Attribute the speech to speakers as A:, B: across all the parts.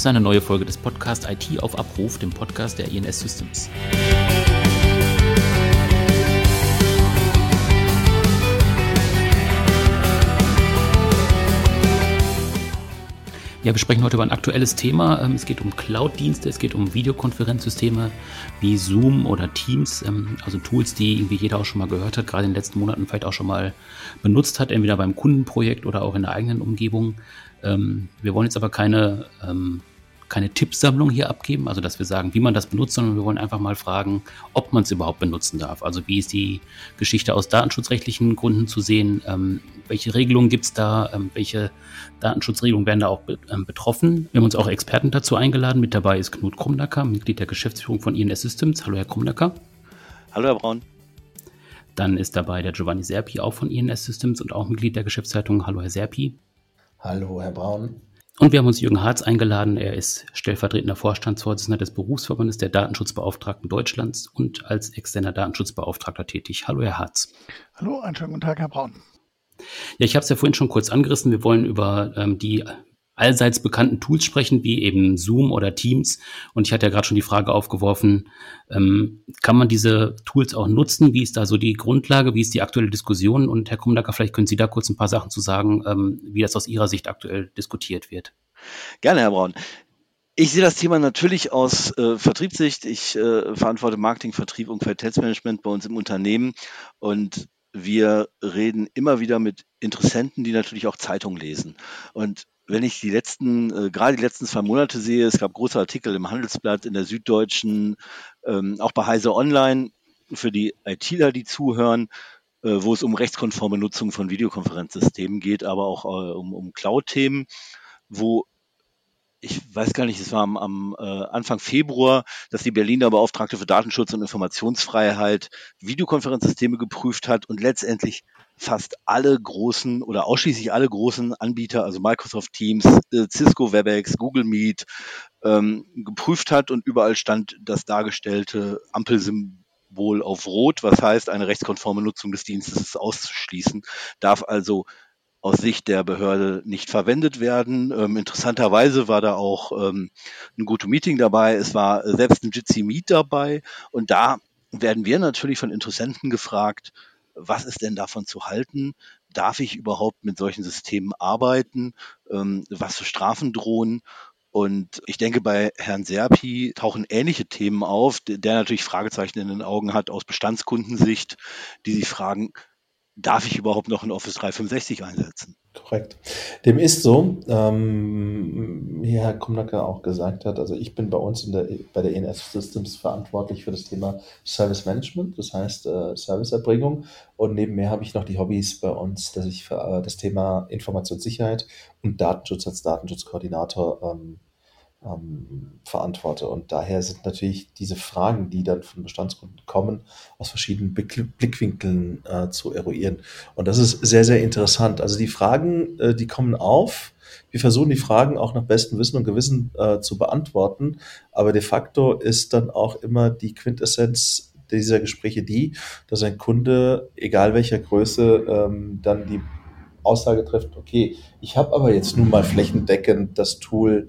A: ist eine neue Folge des Podcasts IT auf Abruf, dem Podcast der INS Systems. Ja, wir sprechen heute über ein aktuelles Thema. Ähm, es geht um Cloud-Dienste, es geht um Videokonferenzsysteme wie Zoom oder Teams, ähm, also Tools, die irgendwie jeder auch schon mal gehört hat, gerade in den letzten Monaten vielleicht auch schon mal benutzt hat, entweder beim Kundenprojekt oder auch in der eigenen Umgebung. Ähm, wir wollen jetzt aber keine keine Tippsammlung hier abgeben, also dass wir sagen, wie man das benutzt, sondern wir wollen einfach mal fragen, ob man es überhaupt benutzen darf. Also wie ist die Geschichte aus datenschutzrechtlichen Gründen zu sehen? Ähm, welche Regelungen gibt es da? Ähm, welche Datenschutzregelungen werden da auch be ähm, betroffen? Wir haben uns auch Experten dazu eingeladen. Mit dabei ist Knut Krumnacker, Mitglied der Geschäftsführung von INS Systems. Hallo, Herr Krumnacker.
B: Hallo, Herr Braun.
A: Dann ist dabei der Giovanni Serpi, auch von INS Systems und auch Mitglied der Geschäftsleitung. Hallo, Herr Serpi.
C: Hallo, Herr Braun.
A: Und wir haben uns Jürgen Harz eingeladen. Er ist stellvertretender Vorstandsvorsitzender des Berufsverbandes der Datenschutzbeauftragten Deutschlands und als externer Datenschutzbeauftragter tätig. Hallo, Herr Harz.
D: Hallo, einen schönen guten Tag, Herr Braun.
A: Ja, ich habe es ja vorhin schon kurz angerissen. Wir wollen über ähm, die allseits bekannten Tools sprechen, wie eben Zoom oder Teams. Und ich hatte ja gerade schon die Frage aufgeworfen, ähm, kann man diese Tools auch nutzen? Wie ist da so die Grundlage? Wie ist die aktuelle Diskussion? Und Herr Krumdacker, vielleicht können Sie da kurz ein paar Sachen zu sagen, ähm, wie das aus Ihrer Sicht aktuell diskutiert wird.
B: Gerne, Herr Braun. Ich sehe das Thema natürlich aus äh, Vertriebssicht. Ich äh, verantworte Marketing, Vertrieb und Qualitätsmanagement bei uns im Unternehmen und wir reden immer wieder mit Interessenten, die natürlich auch Zeitung lesen. Und wenn ich die letzten, äh, gerade die letzten zwei Monate sehe, es gab große Artikel im Handelsblatt, in der Süddeutschen, ähm, auch bei Heise Online, für die ITler, die zuhören, äh, wo es um rechtskonforme Nutzung von Videokonferenzsystemen geht, aber auch äh, um, um Cloud-Themen, wo ich weiß gar nicht, es war am, am äh, Anfang Februar, dass die Berliner Beauftragte für Datenschutz und Informationsfreiheit Videokonferenzsysteme geprüft hat und letztendlich fast alle großen oder ausschließlich alle großen Anbieter, also Microsoft Teams, äh, Cisco WebEx, Google Meet, ähm, geprüft hat und überall stand das dargestellte Ampelsymbol auf Rot, was heißt, eine rechtskonforme Nutzung des Dienstes auszuschließen, darf also aus Sicht der Behörde nicht verwendet werden. Ähm, interessanterweise war da auch ähm, ein GoToMeeting dabei. Es war selbst ein Jitsi Meet dabei. Und da werden wir natürlich von Interessenten gefragt, was ist denn davon zu halten? Darf ich überhaupt mit solchen Systemen arbeiten? Ähm, was für Strafen drohen? Und ich denke, bei Herrn Serpi tauchen ähnliche Themen auf, der natürlich Fragezeichen in den Augen hat aus Bestandskundensicht, die sich fragen, darf ich überhaupt noch ein Office 365 einsetzen?
C: Korrekt. Dem ist so, ähm, wie Herr Kumnacker auch gesagt hat, also ich bin bei uns in der, bei der ENS Systems verantwortlich für das Thema Service Management, das heißt äh, Serviceerbringung. Und neben mir habe ich noch die Hobbys bei uns, dass ich für äh, das Thema Informationssicherheit und Datenschutz als Datenschutzkoordinator ähm, ähm, verantworte. Und daher sind natürlich diese Fragen, die dann von Bestandskunden kommen, aus verschiedenen Blickwinkeln äh, zu eruieren. Und das ist sehr, sehr interessant. Also die Fragen, äh, die kommen auf. Wir versuchen die Fragen auch nach bestem Wissen und Gewissen äh, zu beantworten. Aber de facto ist dann auch immer die Quintessenz dieser Gespräche die, dass ein Kunde, egal welcher Größe, ähm, dann die Aussage trifft, okay, ich habe aber jetzt nun mal flächendeckend das Tool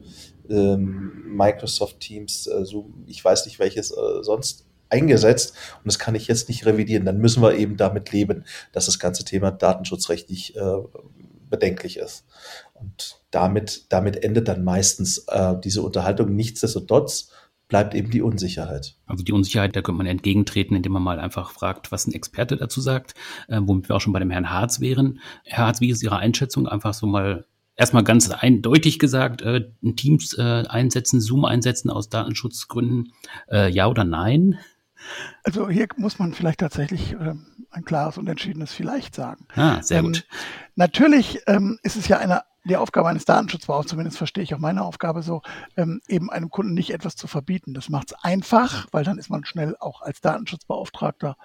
C: ähm, Microsoft Teams, äh, so, ich weiß nicht welches äh, sonst eingesetzt und das kann ich jetzt nicht revidieren. Dann müssen wir eben damit leben, dass das ganze Thema datenschutzrechtlich äh, bedenklich ist. Und damit, damit endet dann meistens äh, diese Unterhaltung. Nichtsdestotrotz bleibt eben die Unsicherheit.
A: Also die Unsicherheit, da könnte man entgegentreten, indem man mal einfach fragt, was ein Experte dazu sagt, äh, womit wir auch schon bei dem Herrn Harz wären. Herr Harz, wie ist Ihre Einschätzung? Einfach so mal erstmal ganz eindeutig gesagt, äh, Teams äh, einsetzen, Zoom einsetzen aus Datenschutzgründen, äh, ja oder nein?
D: Also hier muss man vielleicht tatsächlich äh, ein klares und entschiedenes Vielleicht sagen.
A: Ah, sehr ähm, gut.
D: Natürlich ähm, ist es ja eine die Aufgabe eines Datenschutzbeauftragten, zumindest verstehe ich auch meine Aufgabe so, ähm, eben einem Kunden nicht etwas zu verbieten. Das macht es einfach, weil dann ist man schnell auch als Datenschutzbeauftragter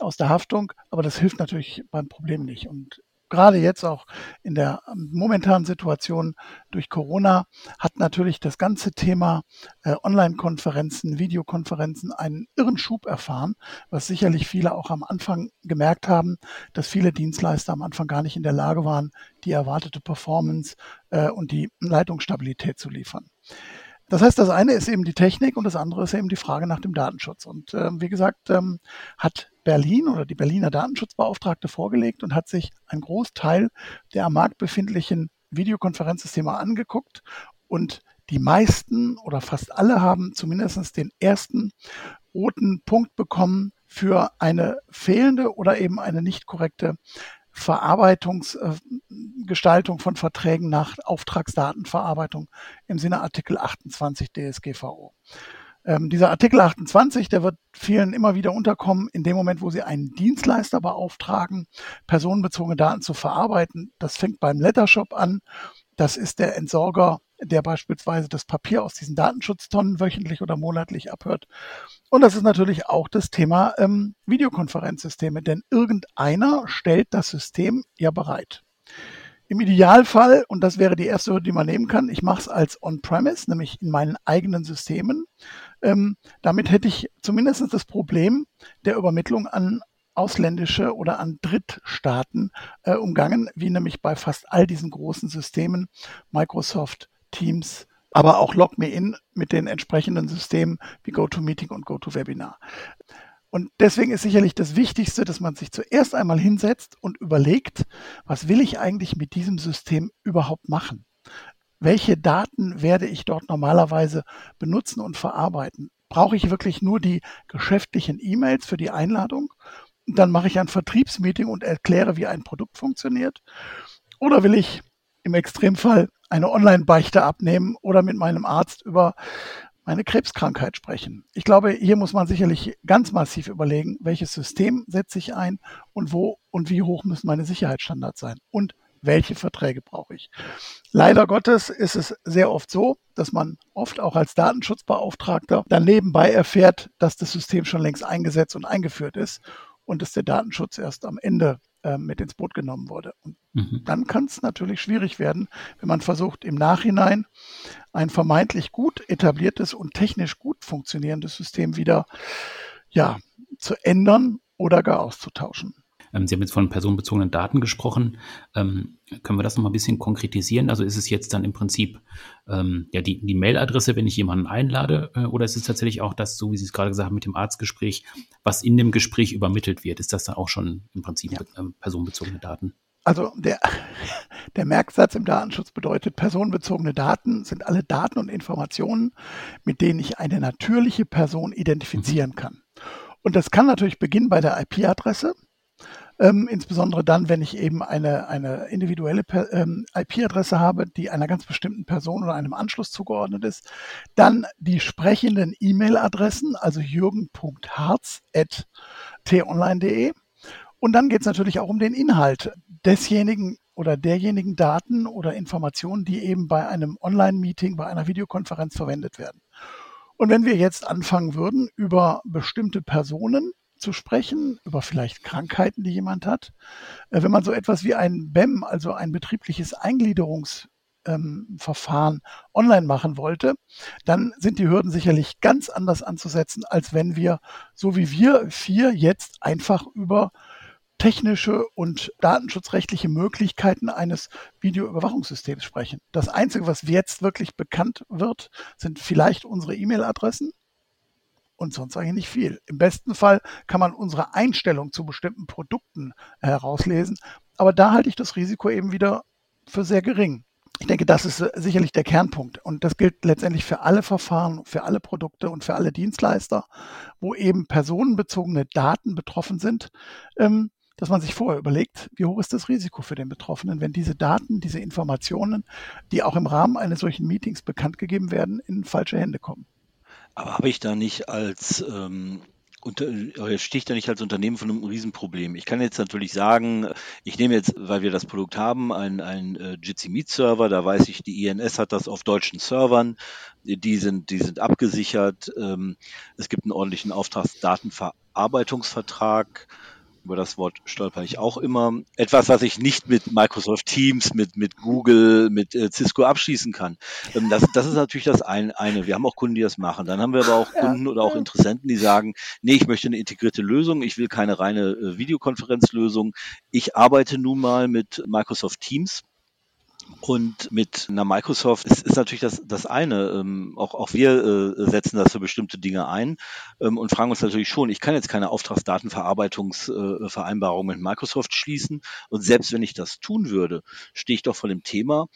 D: aus der Haftung. Aber das hilft natürlich beim Problem nicht. Und gerade jetzt auch in der ähm, momentanen Situation durch Corona hat natürlich das ganze Thema äh, Online-Konferenzen, Videokonferenzen einen irren Schub erfahren, was sicherlich viele auch am Anfang gemerkt haben, dass viele Dienstleister am Anfang gar nicht in der Lage waren, die erwartete Performance äh, und die Leitungsstabilität zu liefern. Das heißt, das eine ist eben die Technik und das andere ist eben die Frage nach dem Datenschutz. Und äh, wie gesagt, ähm, hat Berlin oder die Berliner Datenschutzbeauftragte vorgelegt und hat sich einen Großteil der am Markt befindlichen Videokonferenzsysteme angeguckt und die meisten oder fast alle haben zumindest den ersten roten Punkt bekommen für eine fehlende oder eben eine nicht korrekte Verarbeitungsgestaltung äh, von Verträgen nach Auftragsdatenverarbeitung im Sinne Artikel 28 DSGVO. Ähm, dieser Artikel 28, der wird vielen immer wieder unterkommen, in dem Moment, wo sie einen Dienstleister beauftragen, personenbezogene Daten zu verarbeiten. Das fängt beim Lettershop an. Das ist der Entsorger der beispielsweise das Papier aus diesen Datenschutztonnen wöchentlich oder monatlich abhört. Und das ist natürlich auch das Thema ähm, Videokonferenzsysteme, denn irgendeiner stellt das System ja bereit. Im Idealfall, und das wäre die erste Hürde, die man nehmen kann, ich mache es als On-Premise, nämlich in meinen eigenen Systemen. Ähm, damit hätte ich zumindest das Problem der Übermittlung an ausländische oder an Drittstaaten äh, umgangen, wie nämlich bei fast all diesen großen Systemen Microsoft, Teams, aber auch LogMeIn mit den entsprechenden Systemen wie GoToMeeting und GoToWebinar. Und deswegen ist sicherlich das Wichtigste, dass man sich zuerst einmal hinsetzt und überlegt, was will ich eigentlich mit diesem System überhaupt machen? Welche Daten werde ich dort normalerweise benutzen und verarbeiten? Brauche ich wirklich nur die geschäftlichen E-Mails für die Einladung? Dann mache ich ein Vertriebsmeeting und erkläre, wie ein Produkt funktioniert. Oder will ich im Extremfall eine Online-Beichte abnehmen oder mit meinem Arzt über meine Krebskrankheit sprechen. Ich glaube, hier muss man sicherlich ganz massiv überlegen, welches System setze ich ein und wo und wie hoch müssen meine Sicherheitsstandards sein und welche Verträge brauche ich. Leider Gottes ist es sehr oft so, dass man oft auch als Datenschutzbeauftragter dann nebenbei erfährt, dass das System schon längst eingesetzt und eingeführt ist und dass der Datenschutz erst am Ende äh, mit ins Boot genommen wurde. Und mhm. dann kann es natürlich schwierig werden, wenn man versucht, im Nachhinein ein vermeintlich gut etabliertes und technisch gut funktionierendes System wieder ja, zu ändern oder gar auszutauschen.
A: Ähm, Sie haben jetzt von personenbezogenen Daten gesprochen. Ähm, können wir das noch mal ein bisschen konkretisieren? Also ist es jetzt dann im Prinzip ähm, ja die, die Mailadresse, wenn ich jemanden einlade, äh, oder ist es tatsächlich auch das, so wie Sie es gerade gesagt haben, mit dem Arztgespräch, was in dem Gespräch übermittelt wird? Ist das dann auch schon im Prinzip ja. personenbezogene Daten?
D: Also der, der Merksatz im Datenschutz bedeutet, personenbezogene Daten sind alle Daten und Informationen, mit denen ich eine natürliche Person identifizieren mhm. kann. Und das kann natürlich beginnen bei der IP-Adresse. Ähm, insbesondere dann, wenn ich eben eine, eine individuelle ähm, IP-Adresse habe, die einer ganz bestimmten Person oder einem Anschluss zugeordnet ist. Dann die sprechenden E-Mail-Adressen, also jürgen.harz.tonline.de. Und dann geht es natürlich auch um den Inhalt desjenigen oder derjenigen Daten oder Informationen, die eben bei einem Online-Meeting, bei einer Videokonferenz verwendet werden. Und wenn wir jetzt anfangen würden, über bestimmte Personen zu sprechen, über vielleicht Krankheiten, die jemand hat. Äh, wenn man so etwas wie ein BEM, also ein betriebliches Eingliederungsverfahren ähm, online machen wollte, dann sind die Hürden sicherlich ganz anders anzusetzen, als wenn wir, so wie wir vier, jetzt einfach über technische und datenschutzrechtliche Möglichkeiten eines Videoüberwachungssystems sprechen. Das Einzige, was jetzt wirklich bekannt wird, sind vielleicht unsere E-Mail-Adressen und sonst eigentlich nicht viel. Im besten Fall kann man unsere Einstellung zu bestimmten Produkten herauslesen, aber da halte ich das Risiko eben wieder für sehr gering. Ich denke, das ist sicherlich der Kernpunkt. Und das gilt letztendlich für alle Verfahren, für alle Produkte und für alle Dienstleister, wo eben personenbezogene Daten betroffen sind, ähm, dass man sich vorher überlegt, wie hoch ist das Risiko für den Betroffenen, wenn diese Daten, diese Informationen, die auch im Rahmen eines solchen Meetings bekannt gegeben werden, in falsche Hände kommen.
B: Aber habe ich da nicht als ähm, unter, stehe ich da nicht als Unternehmen von einem Riesenproblem. Ich kann jetzt natürlich sagen, ich nehme jetzt, weil wir das Produkt haben, einen, einen äh, Jitsi Meet Server, da weiß ich, die INS hat das auf deutschen Servern, die sind, die sind abgesichert. Ähm, es gibt einen ordentlichen Auftragsdatenverarbeitungsvertrag über das Wort stolper ich auch immer. Etwas, was ich nicht mit Microsoft Teams, mit, mit Google, mit äh, Cisco abschließen kann. Ähm, das, das ist natürlich das ein, eine. Wir haben auch Kunden, die das machen. Dann haben wir aber auch Kunden oder auch Interessenten, die sagen, nee, ich möchte eine integrierte Lösung, ich will keine reine äh, Videokonferenzlösung. Ich arbeite nun mal mit Microsoft Teams Und mit einer Microsoft ist, ist natürlich das, das eine. Ähm, auch, auch wir äh, setzen das für bestimmte Dinge ein ähm, und fragen uns natürlich schon, ich kann jetzt keine Auftragsdatenverarbeitungsvereinbarung mit Microsoft schließen. Und selbst wenn ich das tun würde, stehe ich doch vor dem Thema,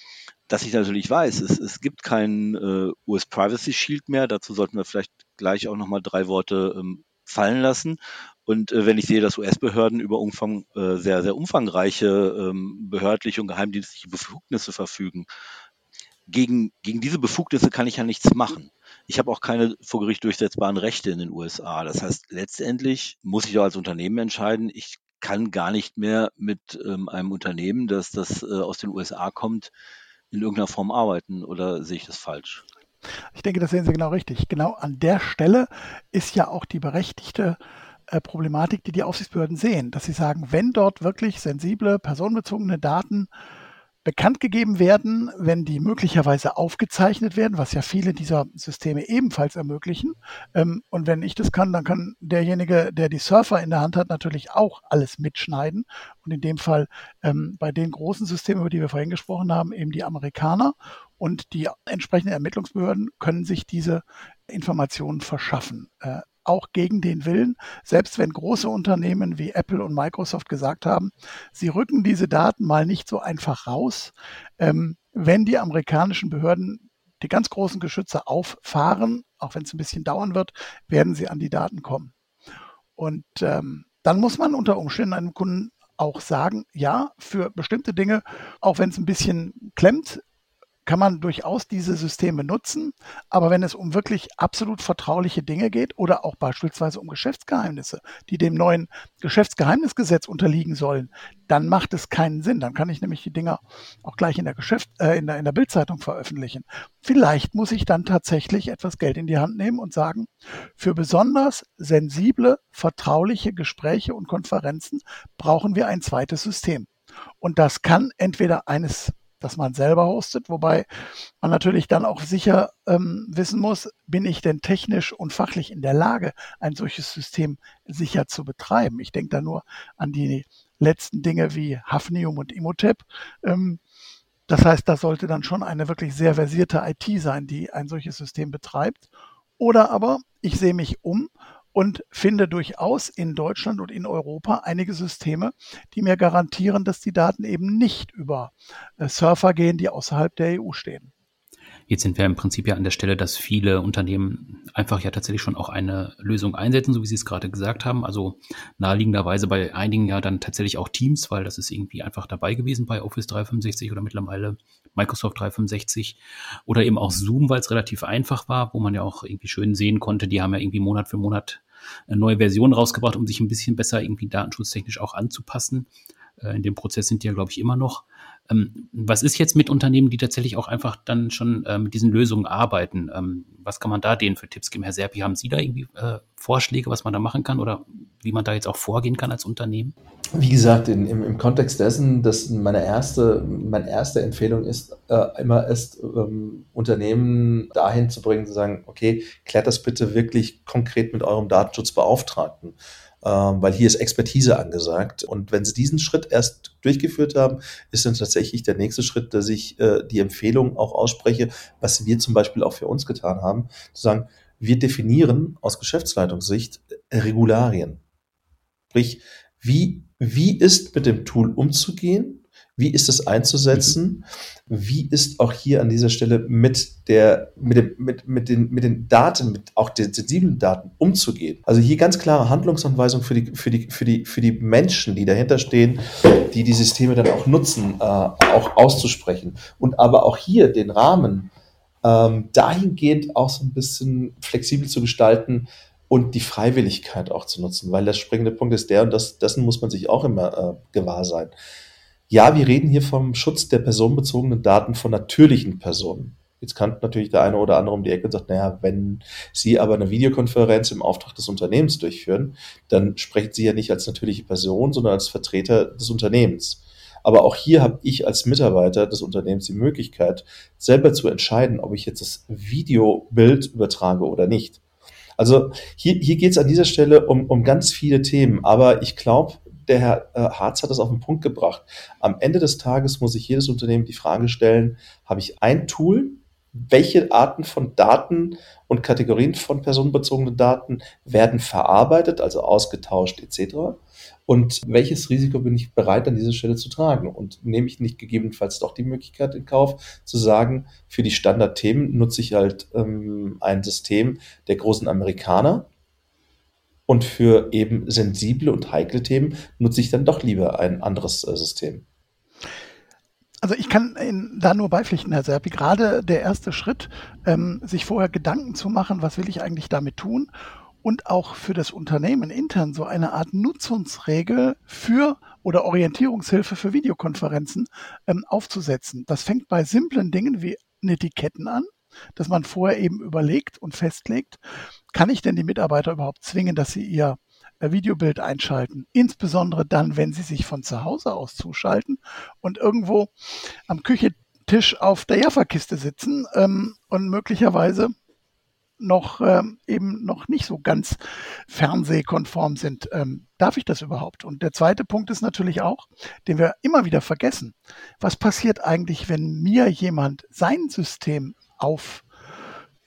B: dass ich natürlich weiß, es, es gibt keinen äh, US Privacy Shield mehr. Dazu sollten wir vielleicht gleich auch nochmal drei Worte ähm, fallen lassen. Und äh, wenn ich sehe, dass US-Behörden über Umfang, äh, sehr, sehr umfangreiche ähm, behördliche und geheimdienstliche Befugnisse verfügen, gegen, gegen diese Befugnisse kann ich ja nichts machen. Ich habe auch keine vor Gericht durchsetzbaren Rechte in den USA. Das heißt, letztendlich muss ich auch als Unternehmen entscheiden, ich kann gar nicht mehr mit ähm, einem Unternehmen, das, das äh, aus den USA kommt, in irgendeiner Form arbeiten. Oder sehe ich das falsch?
D: Ich denke, das sehen Sie genau richtig. Genau an der Stelle ist ja auch die berechtigte äh, Problematik, die die Aufsichtsbehörden sehen, dass sie sagen, wenn dort wirklich sensible, personenbezogene Daten bekannt gegeben werden, wenn die möglicherweise aufgezeichnet werden, was ja viele dieser Systeme ebenfalls ermöglichen. Ähm, und wenn ich das kann, dann kann derjenige, der die Surfer in der Hand hat, natürlich auch alles mitschneiden. Und in dem Fall ähm, bei den großen Systemen, über die wir vorhin gesprochen haben, eben die Amerikaner und die entsprechenden Ermittlungsbehörden können sich diese Informationen verschaffen. Äh, auch gegen den Willen, selbst wenn große Unternehmen wie Apple und Microsoft gesagt haben, sie rücken diese Daten mal nicht so einfach raus. Ähm, wenn die amerikanischen Behörden die ganz großen Geschütze auffahren, auch wenn es ein bisschen dauern wird, werden sie an die Daten kommen. Und ähm, dann muss man unter Umständen einem Kunden auch sagen, ja, für bestimmte Dinge, auch wenn es ein bisschen klemmt, kann man durchaus diese Systeme nutzen. Aber wenn es um wirklich absolut vertrauliche Dinge geht oder auch beispielsweise um Geschäftsgeheimnisse, die dem neuen Geschäftsgeheimnisgesetz unterliegen sollen, dann macht es keinen Sinn. Dann kann ich nämlich die Dinger auch gleich in der Geschäft, äh, in der, in der Bildzeitung veröffentlichen. Vielleicht muss ich dann tatsächlich etwas Geld in die Hand nehmen und sagen, für besonders sensible, vertrauliche Gespräche und Konferenzen brauchen wir ein zweites System. Und das kann entweder eines das man selber hostet, wobei man natürlich dann auch sicher ähm, wissen muss, bin ich denn technisch und fachlich in der Lage, ein solches System sicher zu betreiben. Ich denke da nur an die letzten Dinge wie Hafnium und Imhotep. Ähm, das heißt, da sollte dann schon eine wirklich sehr versierte IT sein, die ein solches System betreibt. Oder aber ich sehe mich um und finde durchaus in Deutschland und in Europa einige Systeme, die mir garantieren, dass die Daten eben nicht über äh, Surfer gehen, die außerhalb der EU stehen.
A: Jetzt sind wir im Prinzip ja an der Stelle, dass viele Unternehmen einfach ja tatsächlich schon auch eine Lösung einsetzen, so wie Sie es gerade gesagt haben. Also naheliegenderweise bei einigen ja dann tatsächlich auch Teams, weil das ist irgendwie einfach dabei gewesen bei Office 365 oder mittlerweile Microsoft 365 oder eben auch Zoom, weil es relativ einfach war, wo man ja auch irgendwie schön sehen konnte, die haben ja irgendwie Monat für Monat eine neue Version rausgebracht, um sich ein bisschen besser irgendwie datenschutztechnisch auch anzupassen. Äh, in dem Prozess sind die ja, glaube ich, immer noch. Ähm, was ist jetzt mit Unternehmen, die tatsächlich auch einfach dann schon äh, mit diesen Lösungen arbeiten? Ähm, was kann man da denen für Tipps geben? Herr Serpi, haben Sie da irgendwie äh, Vorschläge, was man da machen kann oder wie man da jetzt auch vorgehen kann als Unternehmen?
C: Wie gesagt, in, im, im Kontext dessen, dass meine erste, meine erste Empfehlung ist, äh, immer ist, ähm, Unternehmen dahin zu bringen, zu sagen, okay, klärt das bitte wirklich konkret mit eurem Datenschutzbeauftragten. Ähm, weil hier ist Expertise angesagt. Und wenn Sie diesen Schritt erst durchgeführt haben, ist dann tatsächlich der nächste Schritt, dass ich äh, die Empfehlung auch ausspreche, was wir zum Beispiel auch für uns getan haben, zu sagen, wir definieren aus Geschäftsleitungssicht Regularien. Sprich, wie, wie ist mit dem Tool umzugehen? Wie ist es einzusetzen? Wie ist auch hier an dieser Stelle mit der, mit dem, mit, mit den, mit den Daten, mit auch den sensiblen Daten umzugehen? Also hier ganz klare Handlungsanweisungen für die, für die, für die, für die Menschen, die dahinter stehen, die die Systeme dann auch nutzen, äh, auch auszusprechen. Und aber auch hier den Rahmen ähm, dahingehend auch so ein bisschen flexibel zu gestalten, und die Freiwilligkeit auch zu nutzen, weil der springende Punkt ist der, und das, dessen muss man sich auch immer äh, gewahr sein. Ja, wir reden hier vom Schutz der personenbezogenen Daten von natürlichen Personen. Jetzt kann natürlich der eine oder andere um die Ecke und sagt, naja, wenn Sie aber eine Videokonferenz im Auftrag des Unternehmens durchführen, dann sprechen Sie ja nicht als natürliche Person, sondern als Vertreter des Unternehmens. Aber auch hier habe ich als Mitarbeiter des Unternehmens die Möglichkeit, selber zu entscheiden, ob ich jetzt das Videobild übertrage oder nicht. Also hier, hier geht es an dieser Stelle um, um ganz viele Themen, aber ich glaube, der Herr äh, Harz hat das auf den Punkt gebracht. Am Ende des Tages muss sich jedes Unternehmen die Frage stellen, habe ich ein Tool, welche Arten von Daten und Kategorien von personenbezogenen Daten werden verarbeitet, also ausgetauscht etc. Und welches Risiko bin ich bereit an dieser Stelle zu tragen? Und nehme ich nicht gegebenenfalls doch die Möglichkeit in Kauf, zu sagen, für die Standardthemen nutze ich halt ähm, ein System der großen Amerikaner und für eben sensible und heikle Themen nutze ich dann doch lieber ein anderes äh, System.
D: Also ich kann Ihnen da nur beipflichten, Herr Serpi. Gerade der erste Schritt, ähm, sich vorher Gedanken zu machen, was will ich eigentlich damit tun und auch für das Unternehmen intern so eine Art Nutzungsregel für oder Orientierungshilfe für Videokonferenzen ähm, aufzusetzen. Das fängt bei simplen Dingen wie Etiketten an, dass man vorher eben überlegt und festlegt, kann ich denn die Mitarbeiter überhaupt zwingen, dass sie ihr äh, Videobild einschalten. Insbesondere dann, wenn Sie sich von zu Hause aus zuschalten und irgendwo am Küchentisch auf der Jaffa-Kiste sitzen ähm, und möglicherweise noch ähm, eben noch nicht so ganz fernsehkonform sind. Ähm, darf ich das überhaupt? Und der zweite Punkt ist natürlich auch, den wir immer wieder vergessen. Was passiert eigentlich, wenn mir jemand sein System auf,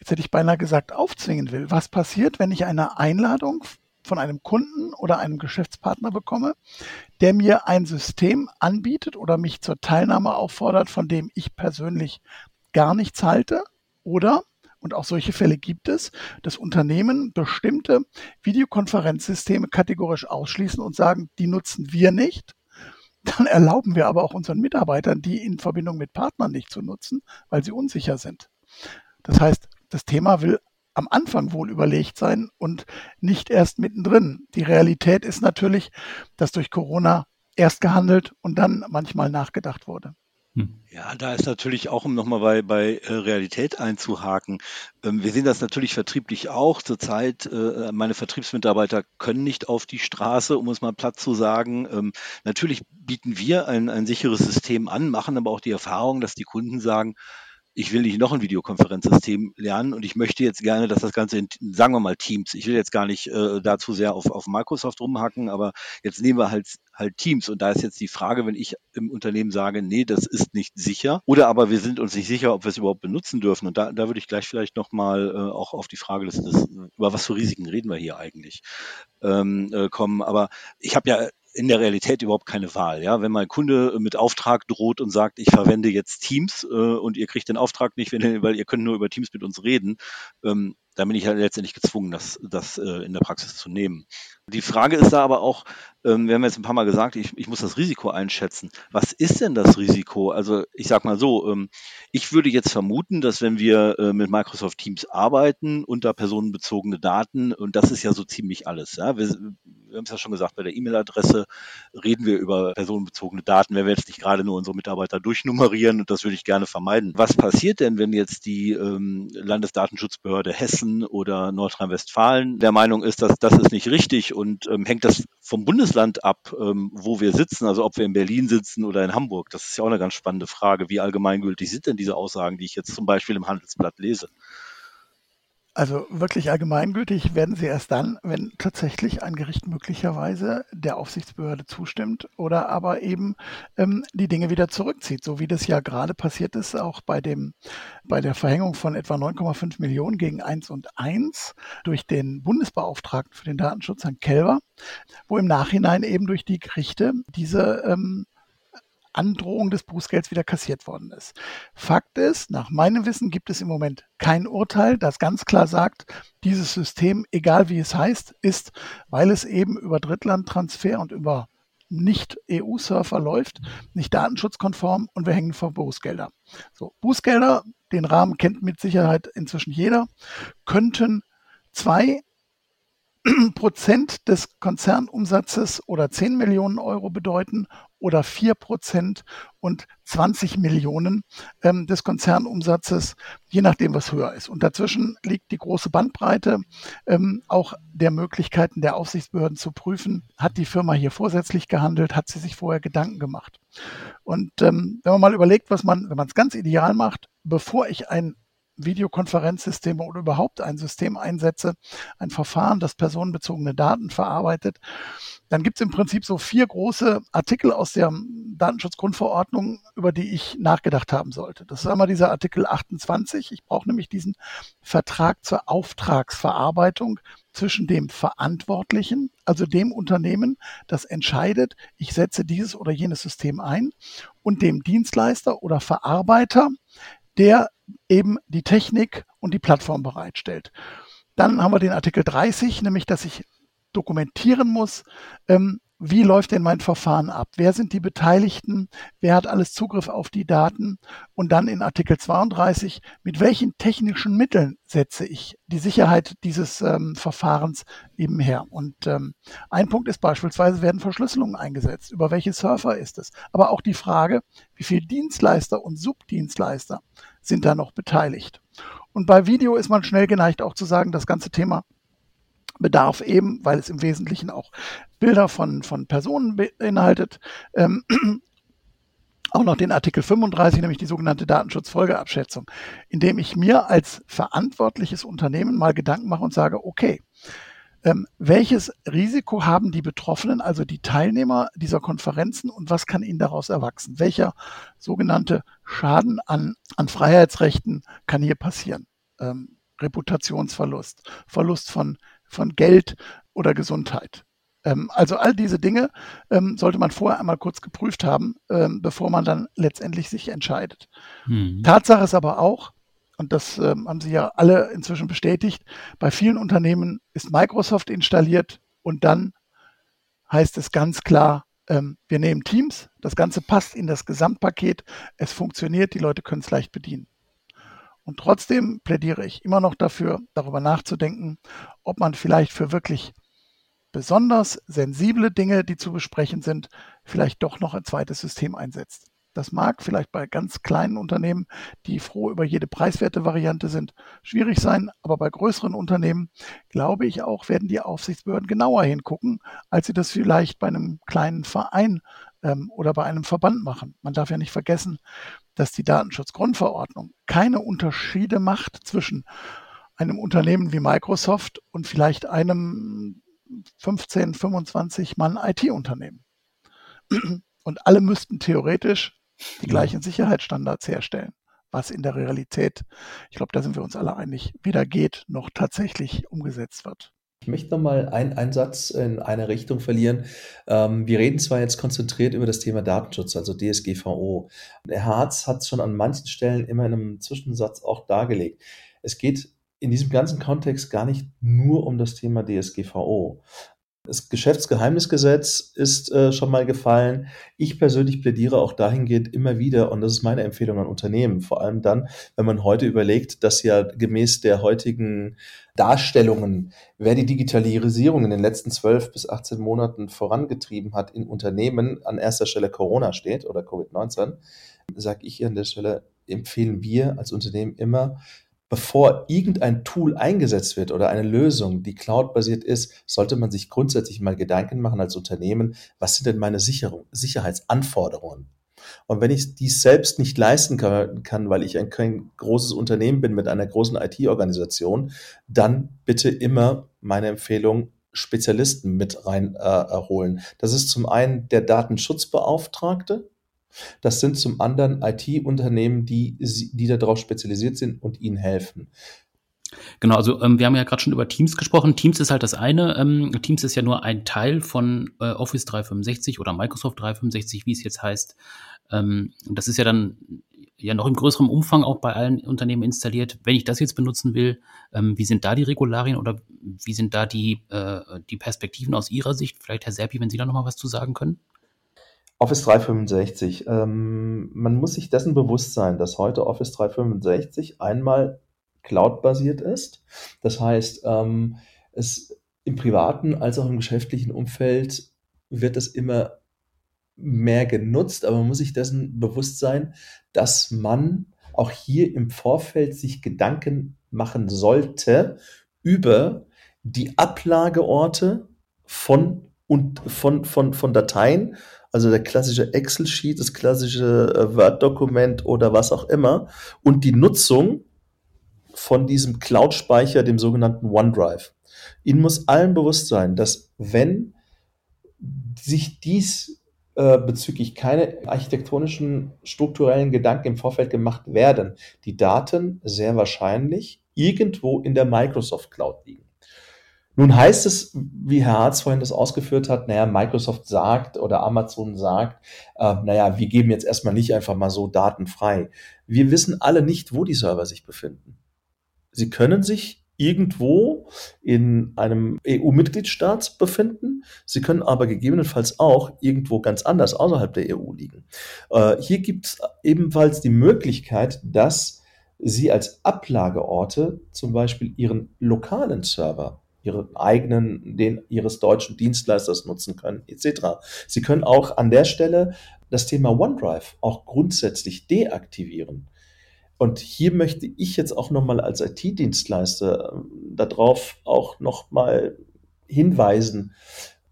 D: jetzt hätte ich beinahe gesagt, aufzwingen will? Was passiert, wenn ich eine Einladung von einem Kunden oder einem Geschäftspartner bekomme, der mir ein System anbietet oder mich zur Teilnahme auffordert, von dem ich persönlich gar nichts halte oder und auch solche Fälle gibt es, dass Unternehmen bestimmte Videokonferenzsysteme kategorisch ausschließen und sagen, die nutzen wir nicht. Dann erlauben wir aber auch unseren Mitarbeitern, die in Verbindung mit Partnern nicht zu nutzen, weil sie unsicher sind. Das heißt, das Thema will am Anfang wohl überlegt sein und nicht erst mittendrin. Die Realität ist natürlich, dass durch Corona erst gehandelt und dann manchmal nachgedacht wurde.
B: Hm. Ja, da ist natürlich auch, um nochmal bei, bei äh, Realität einzuhaken, ähm, wir sehen das natürlich vertrieblich auch. Zurzeit, äh, meine Vertriebsmitarbeiter können nicht auf die Straße, um es mal platt zu sagen. Ähm, natürlich bieten wir ein, ein sicheres System an, machen aber auch die Erfahrung, dass die Kunden sagen, ich will nicht noch ein Videokonferenzsystem lernen und ich möchte jetzt gerne, dass das Ganze in, sagen wir mal Teams, ich will jetzt gar nicht äh, dazu sehr auf, auf Microsoft rumhacken, aber jetzt nehmen wir halt halt Teams. Und da ist jetzt die Frage, wenn ich im Unternehmen sage, nee, das ist nicht sicher oder aber wir sind uns nicht sicher, ob wir es überhaupt benutzen dürfen. Und da, da würde ich gleich vielleicht nochmal äh, auch auf die Frage des, des, über was für Risiken reden wir hier eigentlich ähm, äh, kommen, aber ich habe ja in der Realität überhaupt keine Wahl. Ja, wenn mein Kunde mit Auftrag droht und sagt, ich verwende jetzt Teams äh, und ihr kriegt den Auftrag nicht, wenn, weil ihr könnt nur über Teams mit uns reden, ähm, dann bin ich halt letztendlich gezwungen, das, das äh, in der Praxis zu nehmen. Die Frage ist da aber auch, ähm, wir haben jetzt ein paar Mal gesagt, ich, ich muss das Risiko einschätzen. Was ist denn das Risiko? Also ich sage mal so, ähm, ich würde jetzt vermuten, dass wenn wir äh, mit Microsoft Teams arbeiten, unter personenbezogene Daten, und das ist ja so ziemlich alles. Ja? Wir, wir haben es ja schon gesagt, bei der E-Mail-Adresse reden wir über personenbezogene Daten, wenn wir jetzt nicht gerade nur unsere Mitarbeiter durchnummerieren, und das würde ich gerne vermeiden. Was passiert denn, wenn jetzt die ähm, Landesdatenschutzbehörde Hessen oder Nordrhein-Westfalen der Meinung ist, dass das ist nicht richtig und ähm, hängt das vom Bundesland ab, ähm, wo wir sitzen, also ob wir in Berlin sitzen oder in Hamburg. Das ist ja auch eine ganz spannende Frage. Wie allgemeingültig sind denn diese Aussagen, die ich jetzt zum Beispiel im Handelsblatt lese?
D: Also wirklich allgemeingültig werden sie erst dann, wenn tatsächlich ein Gericht möglicherweise der Aufsichtsbehörde zustimmt oder aber eben ähm, die Dinge wieder zurückzieht, so wie das ja gerade passiert ist, auch bei dem bei der Verhängung von etwa 9,5 Millionen gegen 1 und 1 durch den Bundesbeauftragten für den Datenschutz, Herrn Kelber, wo im Nachhinein eben durch die Gerichte diese ähm, Androhung des Bußgelds wieder kassiert worden ist. Fakt ist, nach meinem Wissen gibt es im Moment kein Urteil, das ganz klar sagt, dieses System, egal wie es heißt, ist, weil es eben über Drittlandtransfer und über nicht-EU-Surfer läuft, nicht datenschutzkonform und wir hängen vor Bußgelder. So, Bußgelder, den Rahmen kennt mit Sicherheit inzwischen jeder, könnten zwei Prozent des Konzernumsatzes oder 10 Millionen Euro bedeuten oder 4 Prozent und 20 Millionen ähm, des Konzernumsatzes, je nachdem, was höher ist. Und dazwischen liegt die große Bandbreite ähm, auch der Möglichkeiten der Aufsichtsbehörden zu prüfen, hat die Firma hier vorsätzlich gehandelt, hat sie sich vorher Gedanken gemacht. Und ähm, wenn man mal überlegt, was man, wenn man es ganz ideal macht, bevor ich ein Videokonferenzsysteme oder überhaupt ein System einsetze, ein Verfahren, das personenbezogene Daten verarbeitet, dann gibt es im Prinzip so vier große Artikel aus der Datenschutzgrundverordnung, über die ich nachgedacht haben sollte. Das ist einmal dieser Artikel 28. Ich brauche nämlich diesen Vertrag zur Auftragsverarbeitung zwischen dem Verantwortlichen, also dem Unternehmen, das entscheidet, ich setze dieses oder jenes System ein, und dem Dienstleister oder Verarbeiter, der eben die Technik und die Plattform bereitstellt. Dann haben wir den Artikel 30, nämlich dass ich dokumentieren muss, ähm, wie läuft denn mein Verfahren ab? Wer sind die Beteiligten? Wer hat alles Zugriff auf die Daten? Und dann in Artikel 32, mit welchen technischen Mitteln setze ich die Sicherheit dieses ähm, Verfahrens eben her? Und ähm, ein Punkt ist beispielsweise, werden Verschlüsselungen eingesetzt? Über welche Surfer ist es? Aber auch die Frage, wie viele Dienstleister und Subdienstleister sind da noch beteiligt? Und bei Video ist man schnell geneigt auch zu sagen, das ganze Thema bedarf eben, weil es im Wesentlichen auch Bilder von, von Personen beinhaltet, ähm, auch noch den Artikel 35, nämlich die sogenannte Datenschutzfolgeabschätzung, in dem ich mir als verantwortliches Unternehmen mal Gedanken mache und sage, okay, ähm, welches Risiko haben die Betroffenen, also die Teilnehmer dieser Konferenzen und was kann ihnen daraus erwachsen? Welcher sogenannte Schaden an, an Freiheitsrechten kann hier passieren? Ähm, Reputationsverlust, Verlust von von Geld oder Gesundheit. Ähm, also all diese Dinge ähm, sollte man vorher einmal kurz geprüft haben, ähm, bevor man dann letztendlich sich entscheidet. Hm. Tatsache ist aber auch, und das ähm, haben Sie ja alle inzwischen bestätigt, bei vielen Unternehmen ist Microsoft installiert und dann heißt es ganz klar, ähm, wir nehmen Teams, das Ganze passt in das Gesamtpaket, es funktioniert, die Leute können es leicht bedienen. Und trotzdem plädiere ich immer noch dafür, darüber nachzudenken, ob man vielleicht für wirklich besonders sensible Dinge, die zu besprechen sind, vielleicht doch noch ein zweites System einsetzt. Das mag vielleicht bei ganz kleinen Unternehmen, die froh über jede preiswerte Variante sind, schwierig sein, aber bei größeren Unternehmen, glaube ich auch, werden die Aufsichtsbehörden genauer hingucken, als sie das vielleicht bei einem kleinen Verein ähm, oder bei einem Verband machen. Man darf ja nicht vergessen, dass die Datenschutzgrundverordnung keine Unterschiede macht zwischen einem Unternehmen wie Microsoft und vielleicht einem 15, 25 Mann IT-Unternehmen. Und alle müssten theoretisch die gleichen Sicherheitsstandards herstellen, was in der Realität, ich glaube, da sind wir uns alle einig, weder geht noch tatsächlich umgesetzt wird.
C: Ich möchte nochmal einen, einen Satz in eine Richtung verlieren. Ähm, wir reden zwar jetzt konzentriert über das Thema Datenschutz, also DSGVO. Herr Harz hat es schon an manchen Stellen immer in einem Zwischensatz auch dargelegt. Es geht in diesem ganzen Kontext gar nicht nur um das Thema DSGVO. Das Geschäftsgeheimnisgesetz ist äh, schon mal gefallen. Ich persönlich plädiere auch dahingehend immer wieder, und das ist meine Empfehlung an Unternehmen, vor allem dann, wenn man heute überlegt, dass ja gemäß der heutigen Darstellungen, wer die Digitalisierung in den letzten zwölf bis 18 Monaten vorangetrieben hat in Unternehmen, an erster Stelle Corona steht oder Covid-19, sage ich an der Stelle, empfehlen wir als Unternehmen immer, bevor irgendein Tool eingesetzt wird oder eine Lösung, die cloud-basiert ist, sollte man sich grundsätzlich mal Gedanken machen als Unternehmen, was sind denn meine Sicherung, Sicherheitsanforderungen? Und wenn ich dies selbst nicht leisten kann, weil ich ein kein großes Unternehmen bin mit einer großen IT-Organisation, dann bitte immer meine Empfehlung, Spezialisten mit reinholen. Äh, das ist zum einen der Datenschutzbeauftragte, das sind zum anderen IT-Unternehmen, die, die darauf spezialisiert sind und ihnen helfen.
A: Genau, also ähm, wir haben ja gerade schon über Teams gesprochen. Teams ist halt das eine. Ähm, Teams ist ja nur ein Teil von äh, Office 365 oder Microsoft 365, wie es jetzt heißt. Ähm, das ist ja dann ja noch im größeren Umfang auch bei allen Unternehmen installiert. Wenn ich das jetzt benutzen will, ähm, wie sind da die Regularien oder wie sind da die, äh, die Perspektiven aus Ihrer Sicht? Vielleicht Herr Serpi, wenn Sie da noch mal was zu sagen können.
C: Office 365. Ähm, man muss sich dessen bewusst sein, dass heute Office 365 einmal cloud-basiert ist. Das heißt, ähm, es im privaten als auch im geschäftlichen Umfeld wird es immer mehr genutzt, aber man muss sich dessen bewusst sein, dass man auch hier im Vorfeld sich Gedanken machen sollte über die Ablageorte von und von, von, von Dateien also der klassische Excel-Sheet, das klassische äh, Word-Dokument oder was auch immer und die Nutzung von diesem Cloud-Speicher, dem sogenannten OneDrive. Ihnen muss allen bewusst sein, dass wenn sich dies äh, bezüglich keine architektonischen, strukturellen Gedanken im Vorfeld gemacht werden, die Daten sehr wahrscheinlich irgendwo in der Microsoft Cloud liegen. Nun heißt es, wie Herr Harz vorhin das ausgeführt hat, naja, Microsoft sagt oder Amazon sagt, äh, naja, wir geben jetzt erstmal nicht einfach mal so Daten frei. Wir wissen alle nicht, wo die Server sich befinden. Sie können sich irgendwo in einem EU-Mitgliedstaat befinden. Sie können aber gegebenenfalls auch irgendwo ganz anders außerhalb der EU liegen. Äh, hier gibt es ebenfalls die Möglichkeit, dass Sie als Ablageorte zum Beispiel Ihren lokalen Server ihren eigenen, den ihres deutschen Dienstleisters nutzen können, etc. Sie können auch an der Stelle das Thema OneDrive auch grundsätzlich deaktivieren. Und hier möchte ich jetzt auch nochmal als IT-Dienstleister ähm, darauf auch nochmal hinweisen.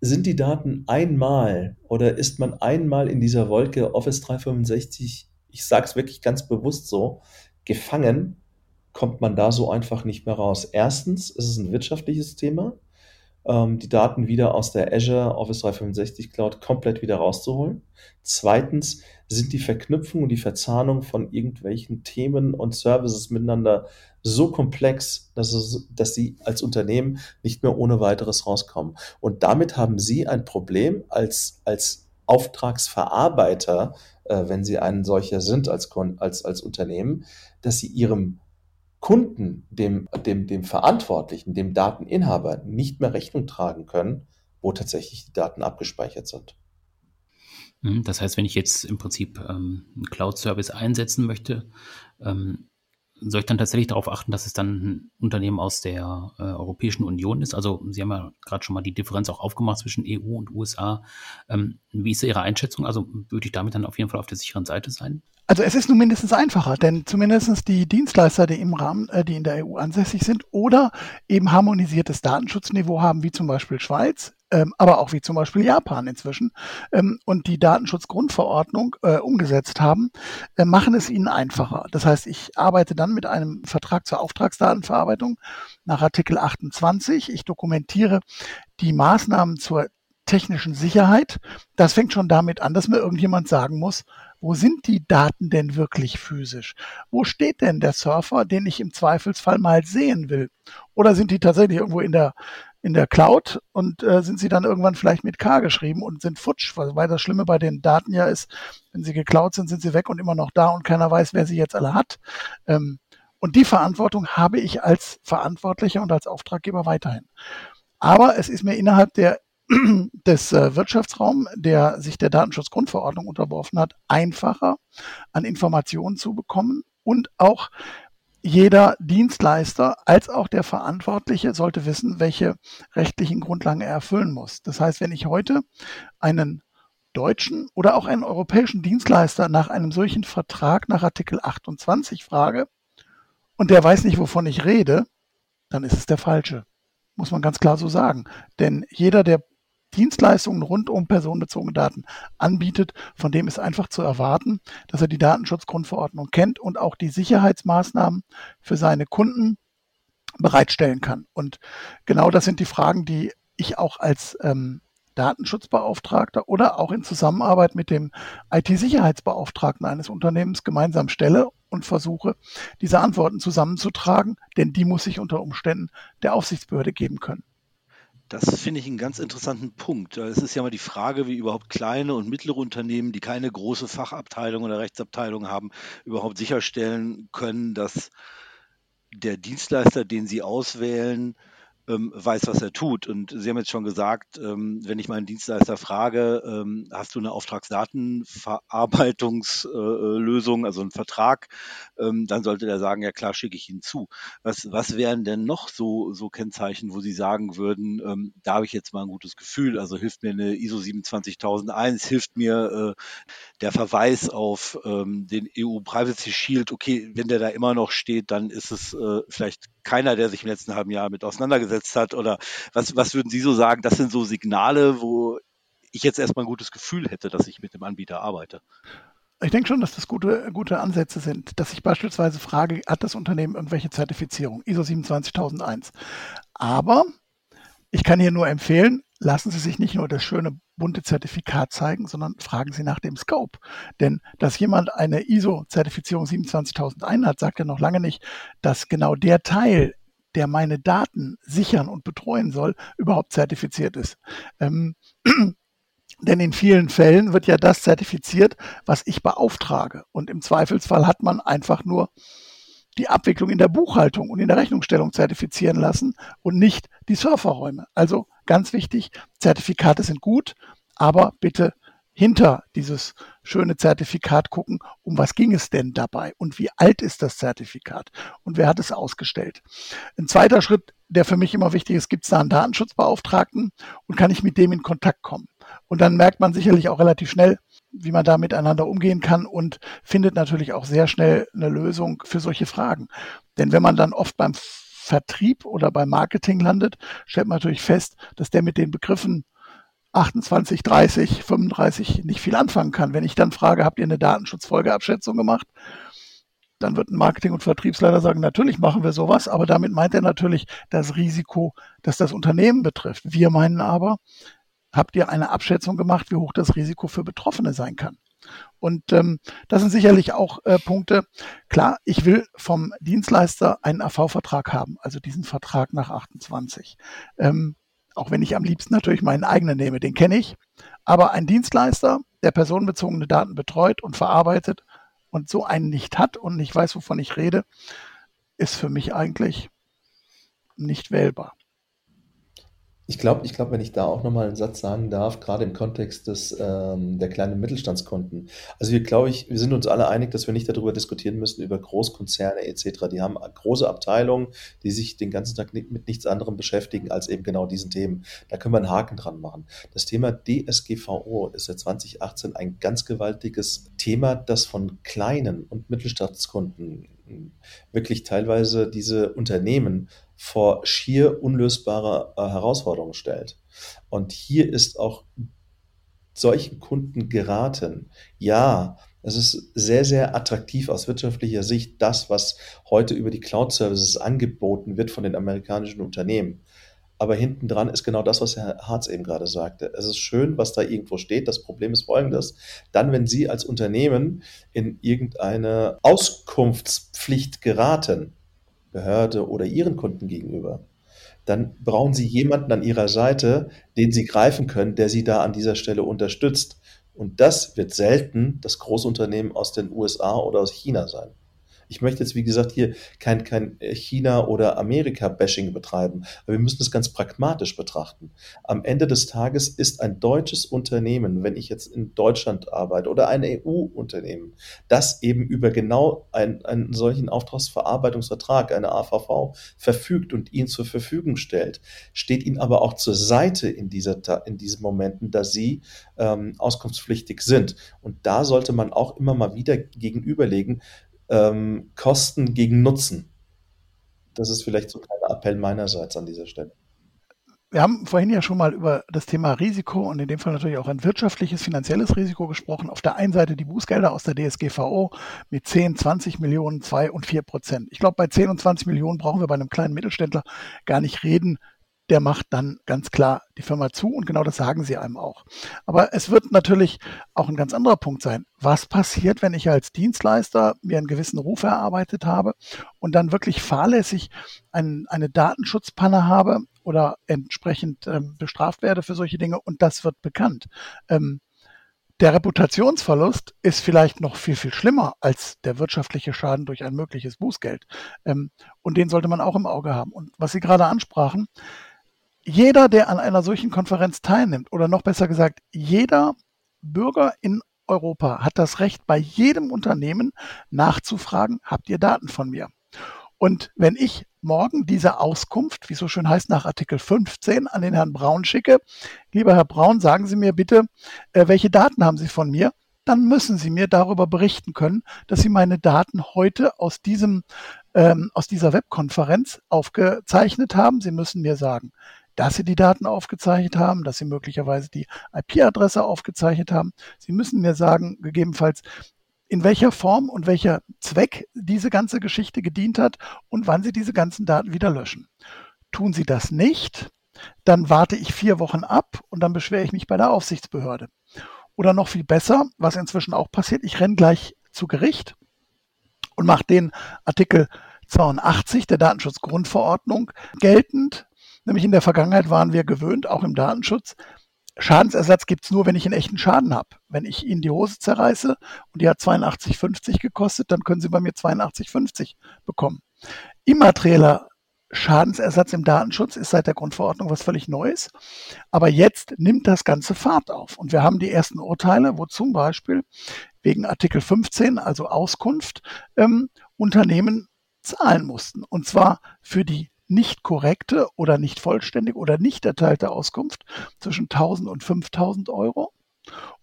C: Sind die Daten einmal oder ist man einmal in dieser Wolke Office 365, ich sage es wirklich ganz bewusst so, gefangen, kommt man da so einfach nicht mehr raus. Erstens ist es ein wirtschaftliches Thema, ähm, die Daten wieder aus der Azure Office 365 Cloud komplett wieder rauszuholen. Zweitens sind die Verknüpfungen und die Verzahnung von irgendwelchen Themen und Services miteinander so komplex, dass, es, dass sie als Unternehmen nicht mehr ohne weiteres rauskommen. Und damit haben sie ein Problem als, als Auftragsverarbeiter, äh, wenn sie ein solcher sind als, als, als Unternehmen, dass sie ihrem Kunden, dem, dem, dem Verantwortlichen, dem Dateninhaber nicht mehr Rechnung tragen können, wo tatsächlich die Daten abgespeichert sind.
A: Mhm, das heißt, wenn ich jetzt im Prinzip ähm, einen Cloud-Service einsetzen möchte, ähm, soll ich dann tatsächlich darauf achten, dass es dann ein Unternehmen aus der äh, Europäischen Union ist? Also Sie haben ja gerade schon mal die Differenz auch aufgemacht zwischen EU und USA. Ähm, wie ist Ihre Einschätzung? Also würde ich damit dann auf jeden Fall auf der sicheren Seite sein?
D: Also es ist nun mindestens einfacher, denn zumindest die Dienstleister, die im Rahmen, äh, die in der EU ansässig sind oder eben harmonisiertes Datenschutzniveau haben, wie zum Beispiel Schweiz, ähm, aber auch wie zum Beispiel Japan inzwischen ähm, und die Datenschutzgrundverordnung äh, umgesetzt haben, äh, machen es ihnen einfacher. Das heißt, ich arbeite dann mit einem Vertrag zur Auftragsdatenverarbeitung nach Artikel 28. Ich dokumentiere die Maßnahmen zur technischen Sicherheit. Das fängt schon damit an, dass mir irgendjemand sagen muss, wo sind die Daten denn wirklich physisch? Wo steht denn der Surfer, den ich im Zweifelsfall mal sehen will? Oder sind die tatsächlich irgendwo in der in der Cloud und äh, sind sie dann irgendwann vielleicht mit K geschrieben und sind futsch, weil das Schlimme bei den Daten ja ist, wenn sie geklaut sind, sind sie weg und immer noch da und keiner weiß, wer sie jetzt alle hat. Ähm, und die Verantwortung habe ich als Verantwortlicher und als Auftraggeber weiterhin. Aber es ist mir innerhalb der des äh, Wirtschaftsraums, der sich der Datenschutzgrundverordnung unterworfen hat, einfacher an Informationen zu bekommen und auch jeder Dienstleister als auch der Verantwortliche sollte wissen, welche rechtlichen Grundlagen er erfüllen muss. Das heißt, wenn ich heute einen deutschen oder auch einen europäischen Dienstleister nach einem solchen Vertrag nach Artikel 28 frage und der weiß nicht, wovon ich rede, dann ist es der falsche. Muss man ganz klar so sagen. Denn jeder, der Dienstleistungen rund um personenbezogene Daten anbietet, von dem ist einfach zu erwarten, dass er die Datenschutzgrundverordnung kennt und auch die Sicherheitsmaßnahmen für seine Kunden bereitstellen kann. Und genau das sind die Fragen, die ich auch als ähm, Datenschutzbeauftragter oder auch in Zusammenarbeit mit dem IT-Sicherheitsbeauftragten eines Unternehmens gemeinsam stelle und versuche, diese Antworten zusammenzutragen, denn die muss ich unter Umständen der Aufsichtsbehörde geben können.
B: Das finde ich einen ganz interessanten Punkt. Es ist ja mal die Frage, wie überhaupt kleine und mittlere Unternehmen, die keine große Fachabteilung oder Rechtsabteilung haben, überhaupt sicherstellen können, dass der Dienstleister, den sie auswählen, weiß, was er tut. Und Sie haben jetzt schon gesagt, ähm, wenn ich meinen Dienstleister frage, ähm, hast du eine Auftragsdatenverarbeitungslösung, also einen Vertrag, ähm, dann sollte der sagen, ja klar, schicke ich ihn zu. Was, was wären denn noch so, so Kennzeichen, wo Sie sagen würden, ähm, da habe ich jetzt mal ein gutes Gefühl, also hilft mir eine ISO 27001, hilft mir äh, der Verweis auf ähm, den EU Privacy Shield, okay, wenn der da immer noch steht, dann ist es äh, vielleicht keiner, der sich im letzten halben Jahr mit auseinandergesetzt hat? Oder was, was würden Sie so sagen? Das sind so Signale, wo ich jetzt erstmal ein gutes Gefühl hätte, dass ich mit dem Anbieter arbeite.
D: Ich denke schon, dass das gute, gute Ansätze sind, dass ich beispielsweise frage, hat das Unternehmen irgendwelche Zertifizierung, ISO 27001. Aber ich kann hier nur empfehlen, lassen Sie sich nicht nur das schöne bunte Zertifikat zeigen, sondern fragen Sie nach dem Scope. Denn dass jemand eine ISO-Zertifizierung 27001 hat, sagt ja noch lange nicht, dass genau der Teil, der meine Daten sichern und betreuen soll, überhaupt zertifiziert ist. Ähm, denn in vielen Fällen wird ja das zertifiziert, was ich beauftrage. Und im Zweifelsfall hat man einfach nur die Abwicklung in der Buchhaltung und in der Rechnungsstellung zertifizieren lassen und nicht die Surferräume. Also ganz wichtig, Zertifikate sind gut, aber bitte hinter dieses schöne Zertifikat gucken, um was ging es denn dabei und wie alt ist das Zertifikat und wer hat es ausgestellt. Ein zweiter Schritt, der für mich immer wichtig ist, gibt es da einen Datenschutzbeauftragten und kann ich mit dem in Kontakt kommen. Und dann merkt man sicherlich auch relativ schnell, wie man da miteinander umgehen kann und findet natürlich auch sehr schnell eine Lösung für solche Fragen. Denn wenn man dann oft beim Vertrieb oder beim Marketing landet, stellt man natürlich fest, dass der mit den Begriffen 28, 30, 35 nicht viel anfangen kann. Wenn ich dann frage, habt ihr eine Datenschutzfolgeabschätzung gemacht? Dann wird ein Marketing- und Vertriebsleiter sagen, natürlich machen wir sowas, aber damit meint er natürlich das Risiko, das das Unternehmen betrifft. Wir meinen aber, habt ihr eine Abschätzung gemacht, wie hoch das Risiko für Betroffene sein kann? Und ähm, das sind sicherlich auch äh, Punkte. Klar, ich will vom Dienstleister einen AV-Vertrag haben, also diesen Vertrag nach 28. Ähm, auch wenn ich am liebsten natürlich meinen eigenen nehme, den kenne ich. Aber ein Dienstleister, der personenbezogene Daten betreut und verarbeitet und so einen nicht hat und nicht weiß, wovon ich rede, ist für mich eigentlich nicht wählbar.
C: Ich glaube, ich glaub, wenn ich da auch nochmal einen Satz sagen darf, gerade im Kontext des, ähm, der kleinen Mittelstandskunden. Also wir, glaube ich, wir sind uns alle einig, dass wir nicht darüber diskutieren müssen, über Großkonzerne etc. Die haben große Abteilungen, die sich den ganzen Tag mit nichts anderem beschäftigen als eben genau diesen Themen. Da können wir einen Haken dran machen. Das Thema DSGVO ist seit 2018 ein ganz gewaltiges Thema, das von kleinen und Mittelstandskunden wirklich teilweise diese Unternehmen vor schier unlösbare äh, Herausforderungen stellt. Und hier ist auch solchen Kunden geraten, ja, es ist sehr, sehr attraktiv aus wirtschaftlicher Sicht, das, was heute über die Cloud-Services angeboten wird von den amerikanischen Unternehmen. Aber hinten dran ist genau das, was Herr Harz eben gerade sagte. Es ist schön, was da irgendwo steht. Das Problem ist folgendes. Dann, wenn Sie als Unternehmen in irgendeine Auskunftspflicht geraten, Behörde oder Ihren Kunden gegenüber, dann brauchen Sie jemanden an Ihrer Seite, den Sie greifen können, der Sie da an dieser Stelle unterstützt. Und das wird selten das Großunternehmen aus den USA oder aus China sein. Ich möchte jetzt, wie gesagt, hier kein, kein China- oder Amerika-Bashing betreiben, aber wir müssen das ganz pragmatisch betrachten. Am Ende des Tages ist ein deutsches Unternehmen, wenn ich jetzt in Deutschland arbeite oder ein EU-Unternehmen, das eben über genau einen, einen solchen Auftragsverarbeitungsvertrag, eine AVV, verfügt und ihn zur Verfügung stellt, steht ihnen aber auch zur Seite in, dieser, in diesen Momenten, da sie ähm, auskunftspflichtig sind. Und da sollte man auch immer mal wieder gegenüberlegen, ähm, Kosten gegen Nutzen. Das ist vielleicht so ein Appell meinerseits an dieser Stelle.
D: Wir haben vorhin ja schon mal über das Thema Risiko und in dem Fall natürlich auch ein wirtschaftliches, finanzielles Risiko gesprochen. Auf der einen Seite die Bußgelder aus der DSGVO mit 10, 20 Millionen, 2 und 4 Prozent. Ich glaube, bei 10 und 20 Millionen brauchen wir bei einem kleinen Mittelständler gar nicht reden der macht dann ganz klar die Firma zu und genau das sagen sie einem auch. Aber es wird natürlich auch ein ganz anderer Punkt sein. Was passiert, wenn ich als Dienstleister mir einen gewissen Ruf erarbeitet habe und dann wirklich fahrlässig ein, eine Datenschutzpanne habe oder entsprechend ähm, bestraft werde für solche Dinge und das wird bekannt? Ähm, der Reputationsverlust ist vielleicht noch viel, viel schlimmer als der wirtschaftliche Schaden durch ein mögliches Bußgeld. Ähm, und den sollte man auch im Auge haben. Und was Sie gerade ansprachen, jeder, der an einer solchen Konferenz teilnimmt, oder noch besser gesagt, jeder Bürger in Europa hat das Recht, bei jedem Unternehmen nachzufragen, habt ihr Daten von mir? Und wenn ich morgen diese Auskunft, wie so schön heißt, nach Artikel 15 an den Herrn Braun schicke, lieber Herr Braun, sagen Sie mir bitte, äh, welche Daten haben Sie von mir? Dann müssen Sie mir darüber berichten können, dass Sie meine Daten heute aus diesem, ähm, aus dieser Webkonferenz aufgezeichnet haben. Sie müssen mir sagen, dass Sie die Daten aufgezeichnet haben, dass Sie möglicherweise die IP-Adresse aufgezeichnet haben. Sie müssen mir sagen, gegebenenfalls, in welcher Form und welcher Zweck diese ganze Geschichte gedient hat und wann Sie diese ganzen Daten wieder löschen. Tun Sie das nicht, dann warte ich vier Wochen ab und dann beschwere ich mich bei der Aufsichtsbehörde. Oder noch viel besser, was inzwischen auch passiert, ich renne gleich zu Gericht und mache den Artikel 82 der Datenschutzgrundverordnung geltend. Nämlich in der Vergangenheit waren wir gewöhnt, auch im Datenschutz, Schadensersatz gibt es nur, wenn ich einen echten Schaden habe. Wenn ich Ihnen die Hose zerreiße und die hat 82,50 gekostet, dann können Sie bei mir 82,50 bekommen. Immaterieller Schadensersatz im Datenschutz ist seit der Grundverordnung was völlig Neues. Aber jetzt nimmt das Ganze Fahrt auf. Und wir haben die ersten Urteile, wo zum Beispiel wegen Artikel 15, also Auskunft, ähm, Unternehmen zahlen mussten. Und zwar für die nicht korrekte oder nicht vollständig oder nicht erteilte Auskunft zwischen 1000 und 5000 Euro.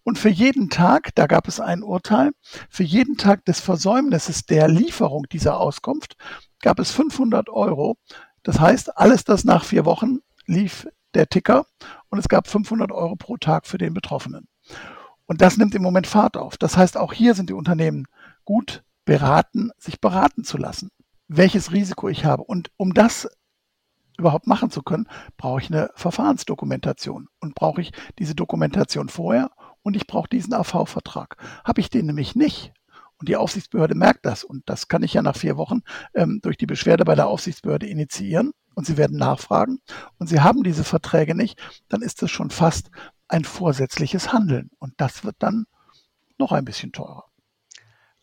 D: Und für jeden Tag, da gab es ein Urteil, für jeden Tag des Versäumnisses der Lieferung dieser Auskunft gab es 500 Euro. Das heißt, alles das nach vier Wochen lief der Ticker und es gab 500 Euro pro Tag für den Betroffenen. Und das nimmt im Moment Fahrt auf. Das heißt, auch hier sind die Unternehmen gut beraten, sich beraten zu lassen, welches Risiko ich habe. Und um das überhaupt machen zu können, brauche ich eine Verfahrensdokumentation. Und brauche ich diese Dokumentation vorher und ich brauche diesen AV-Vertrag. Habe ich den nämlich nicht, und die Aufsichtsbehörde merkt das, und das kann ich ja nach vier Wochen ähm, durch die Beschwerde bei der Aufsichtsbehörde initiieren, und sie werden nachfragen, und sie haben diese Verträge nicht, dann ist es schon fast ein vorsätzliches Handeln. Und das wird dann noch ein bisschen teurer.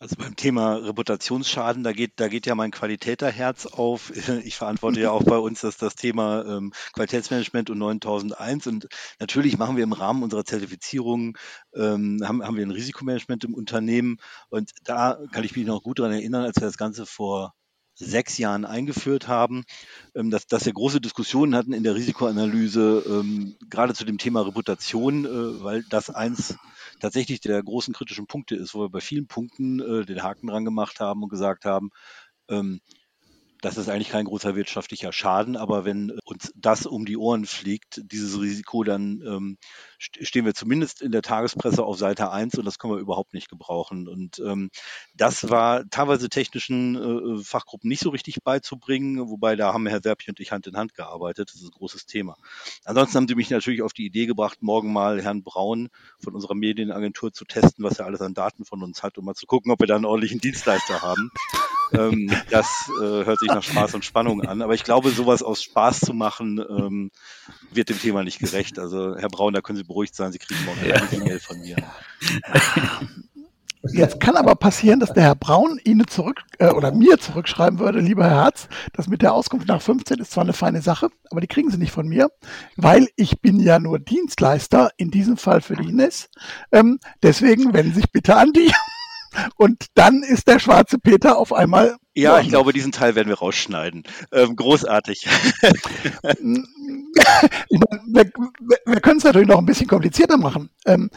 B: Also beim Thema Reputationsschaden, da geht, da geht ja mein Qualitäterherz auf. Ich verantworte ja auch bei uns das, das Thema ähm, Qualitätsmanagement und 9001. Und natürlich machen wir im Rahmen unserer Zertifizierung, ähm, haben, haben wir ein Risikomanagement im Unternehmen. Und da kann ich mich noch gut daran erinnern, als wir das Ganze vor sechs Jahren eingeführt haben, ähm, dass, dass wir große Diskussionen hatten in der Risikoanalyse, ähm, gerade zu dem Thema Reputation, äh, weil das eins tatsächlich der großen kritischen Punkte ist, wo wir bei vielen Punkten äh, den Haken dran gemacht haben und gesagt haben, ähm, das ist eigentlich kein großer wirtschaftlicher Schaden, aber wenn uns das um die Ohren fliegt, dieses Risiko, dann ähm, stehen wir zumindest in der Tagespresse auf Seite 1 und das können wir überhaupt nicht gebrauchen. Und ähm, das war teilweise technischen äh, Fachgruppen nicht so richtig beizubringen, wobei da haben Herr Serpi und ich Hand in Hand gearbeitet. Das ist ein großes Thema. Ansonsten haben sie mich natürlich auf die Idee gebracht, morgen mal Herrn Braun von unserer Medienagentur zu testen, was er alles an Daten von uns hat, um mal zu gucken, ob wir da einen ordentlichen Dienstleister haben ähm, das äh, hört sich nach Spaß und Spannung an. Aber ich glaube, sowas aus Spaß zu machen, ähm, wird dem Thema nicht gerecht. Also, Herr Braun, da können Sie beruhigt sein, Sie kriegen morgen eine E-Mail von mir.
D: Jetzt kann aber passieren, dass der Herr Braun Ihnen zurück äh, oder mir zurückschreiben würde, lieber Herr Herz, das mit der Auskunft nach 15 ist zwar eine feine Sache, aber die kriegen Sie nicht von mir, weil ich bin ja nur Dienstleister, in diesem Fall für die Ines. Ähm, deswegen wenden Sie sich bitte an die. Und dann ist der schwarze Peter auf einmal.
B: Ja, ich glaube, diesen Teil werden wir rausschneiden. Ähm, großartig.
D: wir, wir können es natürlich noch ein bisschen komplizierter machen. Ähm,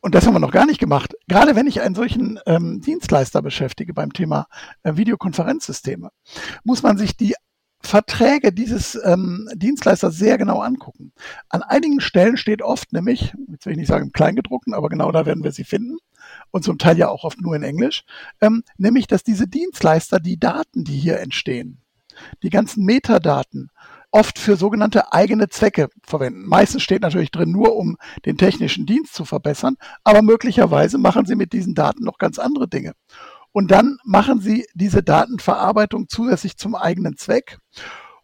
D: und das haben wir noch gar nicht gemacht. Gerade wenn ich einen solchen ähm, Dienstleister beschäftige beim Thema äh, Videokonferenzsysteme, muss man sich die Verträge dieses ähm, Dienstleisters sehr genau angucken. An einigen Stellen steht oft nämlich, jetzt will ich nicht sagen im Kleingedruckten, aber genau da werden wir sie finden, und zum Teil ja auch oft nur in Englisch, ähm, nämlich dass diese Dienstleister die Daten, die hier entstehen, die ganzen Metadaten, oft für sogenannte eigene Zwecke verwenden. Meistens steht natürlich drin nur, um den technischen Dienst zu verbessern, aber möglicherweise machen sie mit diesen Daten noch ganz andere Dinge. Und dann machen sie diese Datenverarbeitung zusätzlich zum eigenen Zweck.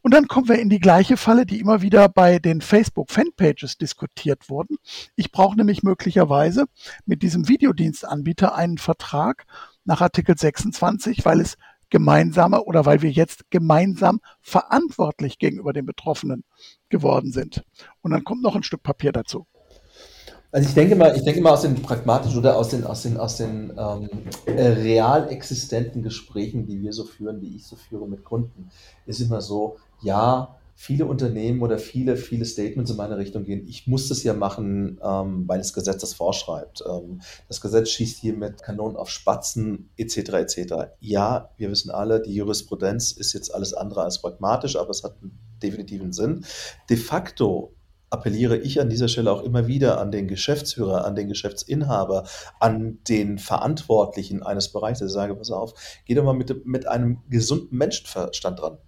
D: Und dann kommen wir in die gleiche Falle, die immer wieder bei den Facebook-Fanpages diskutiert wurden. Ich brauche nämlich möglicherweise mit diesem Videodienstanbieter einen Vertrag nach Artikel 26, weil es gemeinsame oder weil wir jetzt gemeinsam verantwortlich gegenüber den Betroffenen geworden sind. Und dann kommt noch ein Stück Papier dazu.
C: Also ich denke mal, ich denke mal aus den pragmatischen oder aus den, aus den, aus den ähm, äh, real existenten Gesprächen, die wir so führen, die ich so führe mit Kunden, ist immer so, ja, viele Unternehmen oder viele, viele Statements in meine Richtung gehen. Ich muss das ja machen, ähm, weil das Gesetz das vorschreibt. Ähm, das Gesetz schießt hier mit Kanonen auf Spatzen etc. etc. Ja, wir wissen alle, die Jurisprudenz ist jetzt alles andere als pragmatisch, aber es hat einen Sinn. De facto appelliere ich an dieser Stelle auch immer wieder an den Geschäftsführer, an den Geschäftsinhaber, an den Verantwortlichen eines Bereichs. Ich sage, pass auf, geh doch mal mit, mit einem gesunden Menschenverstand dran.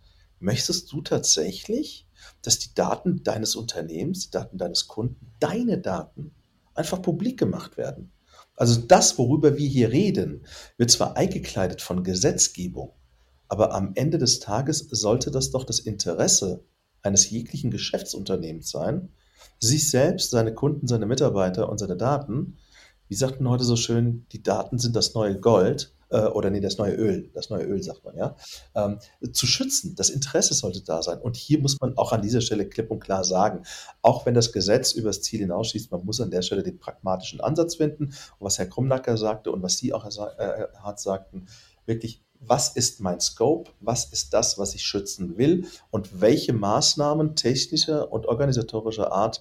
C: Möchtest du tatsächlich, dass die Daten deines Unternehmens, die Daten deines Kunden, deine Daten einfach publik gemacht werden? Also das, worüber wir hier reden, wird zwar eingekleidet von Gesetzgebung, aber am Ende des Tages sollte das doch das Interesse eines jeglichen Geschäftsunternehmens sein, sich selbst, seine Kunden, seine Mitarbeiter und seine Daten, wie sagt man heute so schön, die Daten sind das neue Gold, äh, oder nee, das neue Öl, das neue Öl sagt man, ja, ähm, zu schützen. Das Interesse sollte da sein. Und hier muss man auch an dieser Stelle klipp und klar sagen, auch wenn das Gesetz übers Ziel hinausschießt, man muss an der Stelle den pragmatischen Ansatz finden. Und was Herr Krumnacker sagte und was Sie auch, Herr äh, Hart sagten, wirklich was ist mein Scope, was ist das, was ich schützen will und welche Maßnahmen technischer und organisatorischer Art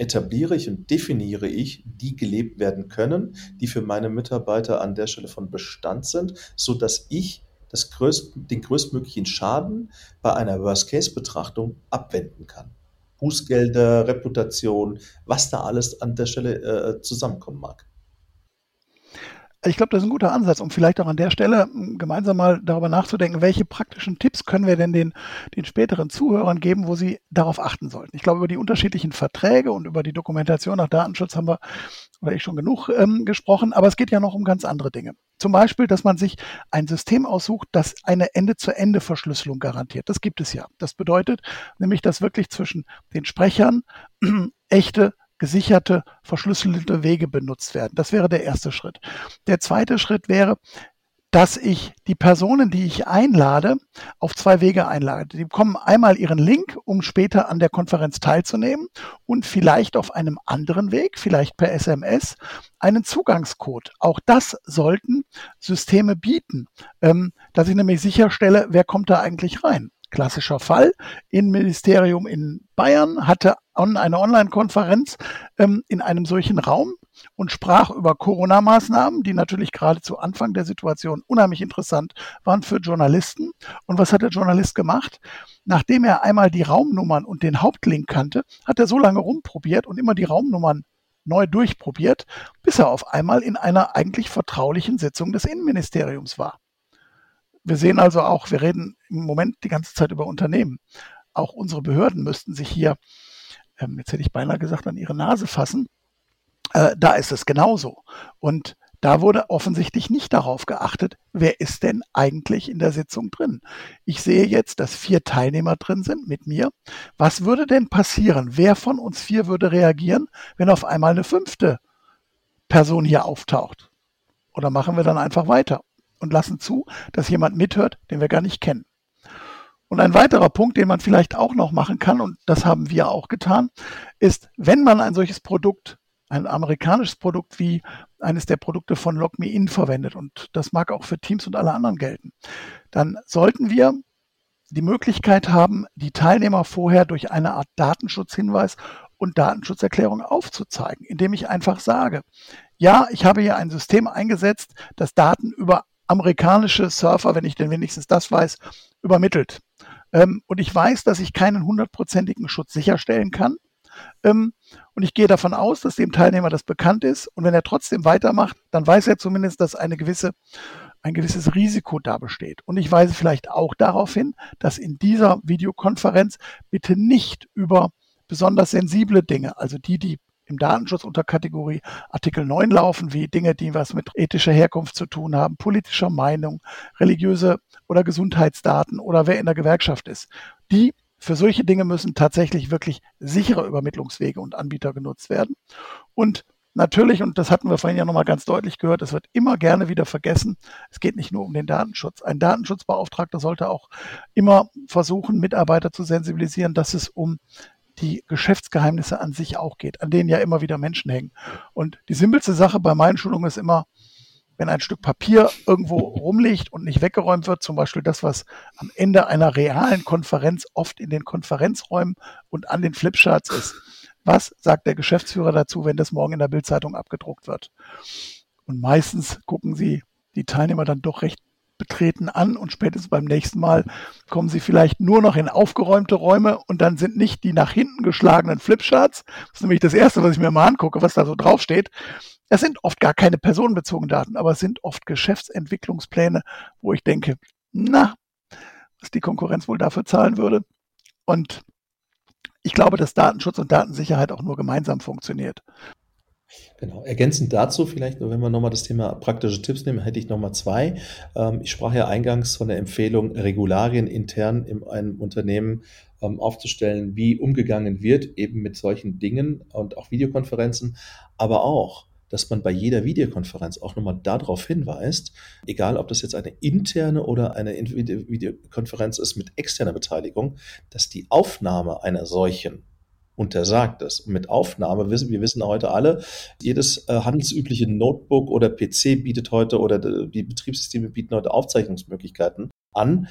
C: etabliere ich und definiere ich, die gelebt werden können, die für meine Mitarbeiter an der Stelle von Bestand sind, so dass ich das größt, den größtmöglichen Schaden bei einer Worst-Case-Betrachtung abwenden kann. Bußgelder, Reputation, was da alles an der Stelle äh, zusammenkommen mag.
D: Ich glaube, das ist ein guter Ansatz, um vielleicht auch an der Stelle hm, gemeinsam mal darüber nachzudenken, welche praktischen Tipps können wir denn den, den späteren Zuhörern geben, wo sie darauf achten sollten. Ich glaube, über die unterschiedlichen Verträge und über die Dokumentation nach Datenschutz haben wir oder ich schon genug ähm, gesprochen, aber es geht ja noch um ganz andere Dinge. Zum Beispiel, dass man sich ein System aussucht, das eine Ende-zu-Ende-Verschlüsselung garantiert. Das gibt es ja. Das bedeutet nämlich, dass wirklich zwischen den Sprechern echte gesicherte, verschlüsselte Wege benutzt werden. Das wäre der erste Schritt. Der zweite Schritt wäre, dass ich die Personen, die ich einlade, auf zwei Wege einlade. Die bekommen einmal ihren Link, um später an der Konferenz teilzunehmen und vielleicht auf einem anderen Weg, vielleicht per SMS, einen Zugangscode. Auch das sollten Systeme bieten, ähm, dass ich nämlich sicherstelle, wer kommt da eigentlich rein. Klassischer Fall. Innenministerium in Bayern hatte on, eine Online-Konferenz ähm, in einem solchen Raum und sprach über Corona-Maßnahmen, die natürlich gerade zu Anfang der Situation unheimlich interessant waren für Journalisten. Und was hat der Journalist gemacht? Nachdem er einmal die Raumnummern und den Hauptlink kannte, hat er so lange rumprobiert und immer die Raumnummern neu durchprobiert, bis er auf einmal in einer eigentlich vertraulichen Sitzung des Innenministeriums war. Wir sehen also auch, wir reden im Moment die ganze Zeit über Unternehmen. Auch unsere Behörden müssten sich hier, ähm, jetzt hätte ich beinahe gesagt, an ihre Nase fassen. Äh, da ist es genauso. Und da wurde offensichtlich nicht darauf geachtet, wer ist denn eigentlich in der Sitzung drin. Ich sehe jetzt, dass vier Teilnehmer drin sind mit mir. Was würde denn passieren? Wer von uns vier würde reagieren, wenn auf einmal eine fünfte Person hier auftaucht? Oder machen wir dann einfach weiter? Und lassen zu, dass jemand mithört, den wir gar nicht kennen. Und ein weiterer Punkt, den man vielleicht auch noch machen kann, und das haben wir auch getan, ist, wenn man ein solches Produkt, ein amerikanisches Produkt wie eines der Produkte von LogMeIn verwendet, und das mag auch für Teams und alle anderen gelten, dann sollten wir die Möglichkeit haben, die Teilnehmer vorher durch eine Art Datenschutzhinweis und Datenschutzerklärung aufzuzeigen, indem ich einfach sage, ja, ich habe hier ein System eingesetzt, das Daten über amerikanische Surfer, wenn ich denn wenigstens das weiß, übermittelt. Ähm, und ich weiß, dass ich keinen hundertprozentigen Schutz sicherstellen kann. Ähm, und ich gehe davon aus, dass dem Teilnehmer das bekannt ist. Und wenn er trotzdem weitermacht, dann weiß er zumindest, dass eine gewisse, ein gewisses Risiko da besteht. Und ich weise vielleicht auch darauf hin, dass in dieser Videokonferenz bitte nicht über besonders sensible Dinge, also die, die im Datenschutz unter Kategorie Artikel 9 laufen, wie Dinge, die was mit ethischer Herkunft zu tun haben, politischer Meinung, religiöse oder Gesundheitsdaten oder wer in der Gewerkschaft ist. Die für solche Dinge müssen tatsächlich wirklich sichere Übermittlungswege und Anbieter genutzt werden. Und natürlich, und das hatten wir vorhin ja nochmal ganz deutlich gehört, es wird immer gerne wieder vergessen, es geht nicht nur um den Datenschutz. Ein Datenschutzbeauftragter sollte auch immer versuchen, Mitarbeiter zu sensibilisieren, dass es um die Geschäftsgeheimnisse an sich auch geht, an denen ja immer wieder Menschen hängen. Und die simpelste Sache bei meinen Schulungen ist immer, wenn ein Stück Papier irgendwo rumliegt und nicht weggeräumt wird, zum Beispiel das, was am Ende einer realen Konferenz oft in den Konferenzräumen und an den Flipcharts ist. Was sagt der Geschäftsführer dazu, wenn das morgen in der Bildzeitung abgedruckt wird? Und meistens gucken sie die Teilnehmer dann doch recht betreten an und spätestens beim nächsten Mal kommen sie vielleicht nur noch in aufgeräumte Räume und dann sind nicht die nach hinten geschlagenen Flipcharts, das ist nämlich das Erste, was ich mir mal angucke, was da so draufsteht. Es sind oft gar keine personenbezogenen Daten, aber es sind oft Geschäftsentwicklungspläne, wo ich denke, na, was die Konkurrenz wohl dafür zahlen würde. Und ich glaube, dass Datenschutz und Datensicherheit auch nur gemeinsam funktioniert.
C: Genau. Ergänzend dazu vielleicht, wenn wir nochmal das Thema praktische Tipps nehmen, hätte ich nochmal zwei. Ähm, ich sprach ja eingangs von der Empfehlung, Regularien intern in einem Unternehmen ähm, aufzustellen, wie umgegangen wird, eben mit solchen Dingen und auch Videokonferenzen, aber auch dass man bei jeder Videokonferenz auch nochmal darauf hinweist, egal ob das jetzt eine interne oder eine Videokonferenz ist mit externer Beteiligung, dass die Aufnahme einer solchen untersagt ist. Mit Aufnahme wissen wir wissen heute alle, jedes äh, handelsübliche Notebook oder PC bietet heute oder die Betriebssysteme bieten heute Aufzeichnungsmöglichkeiten an.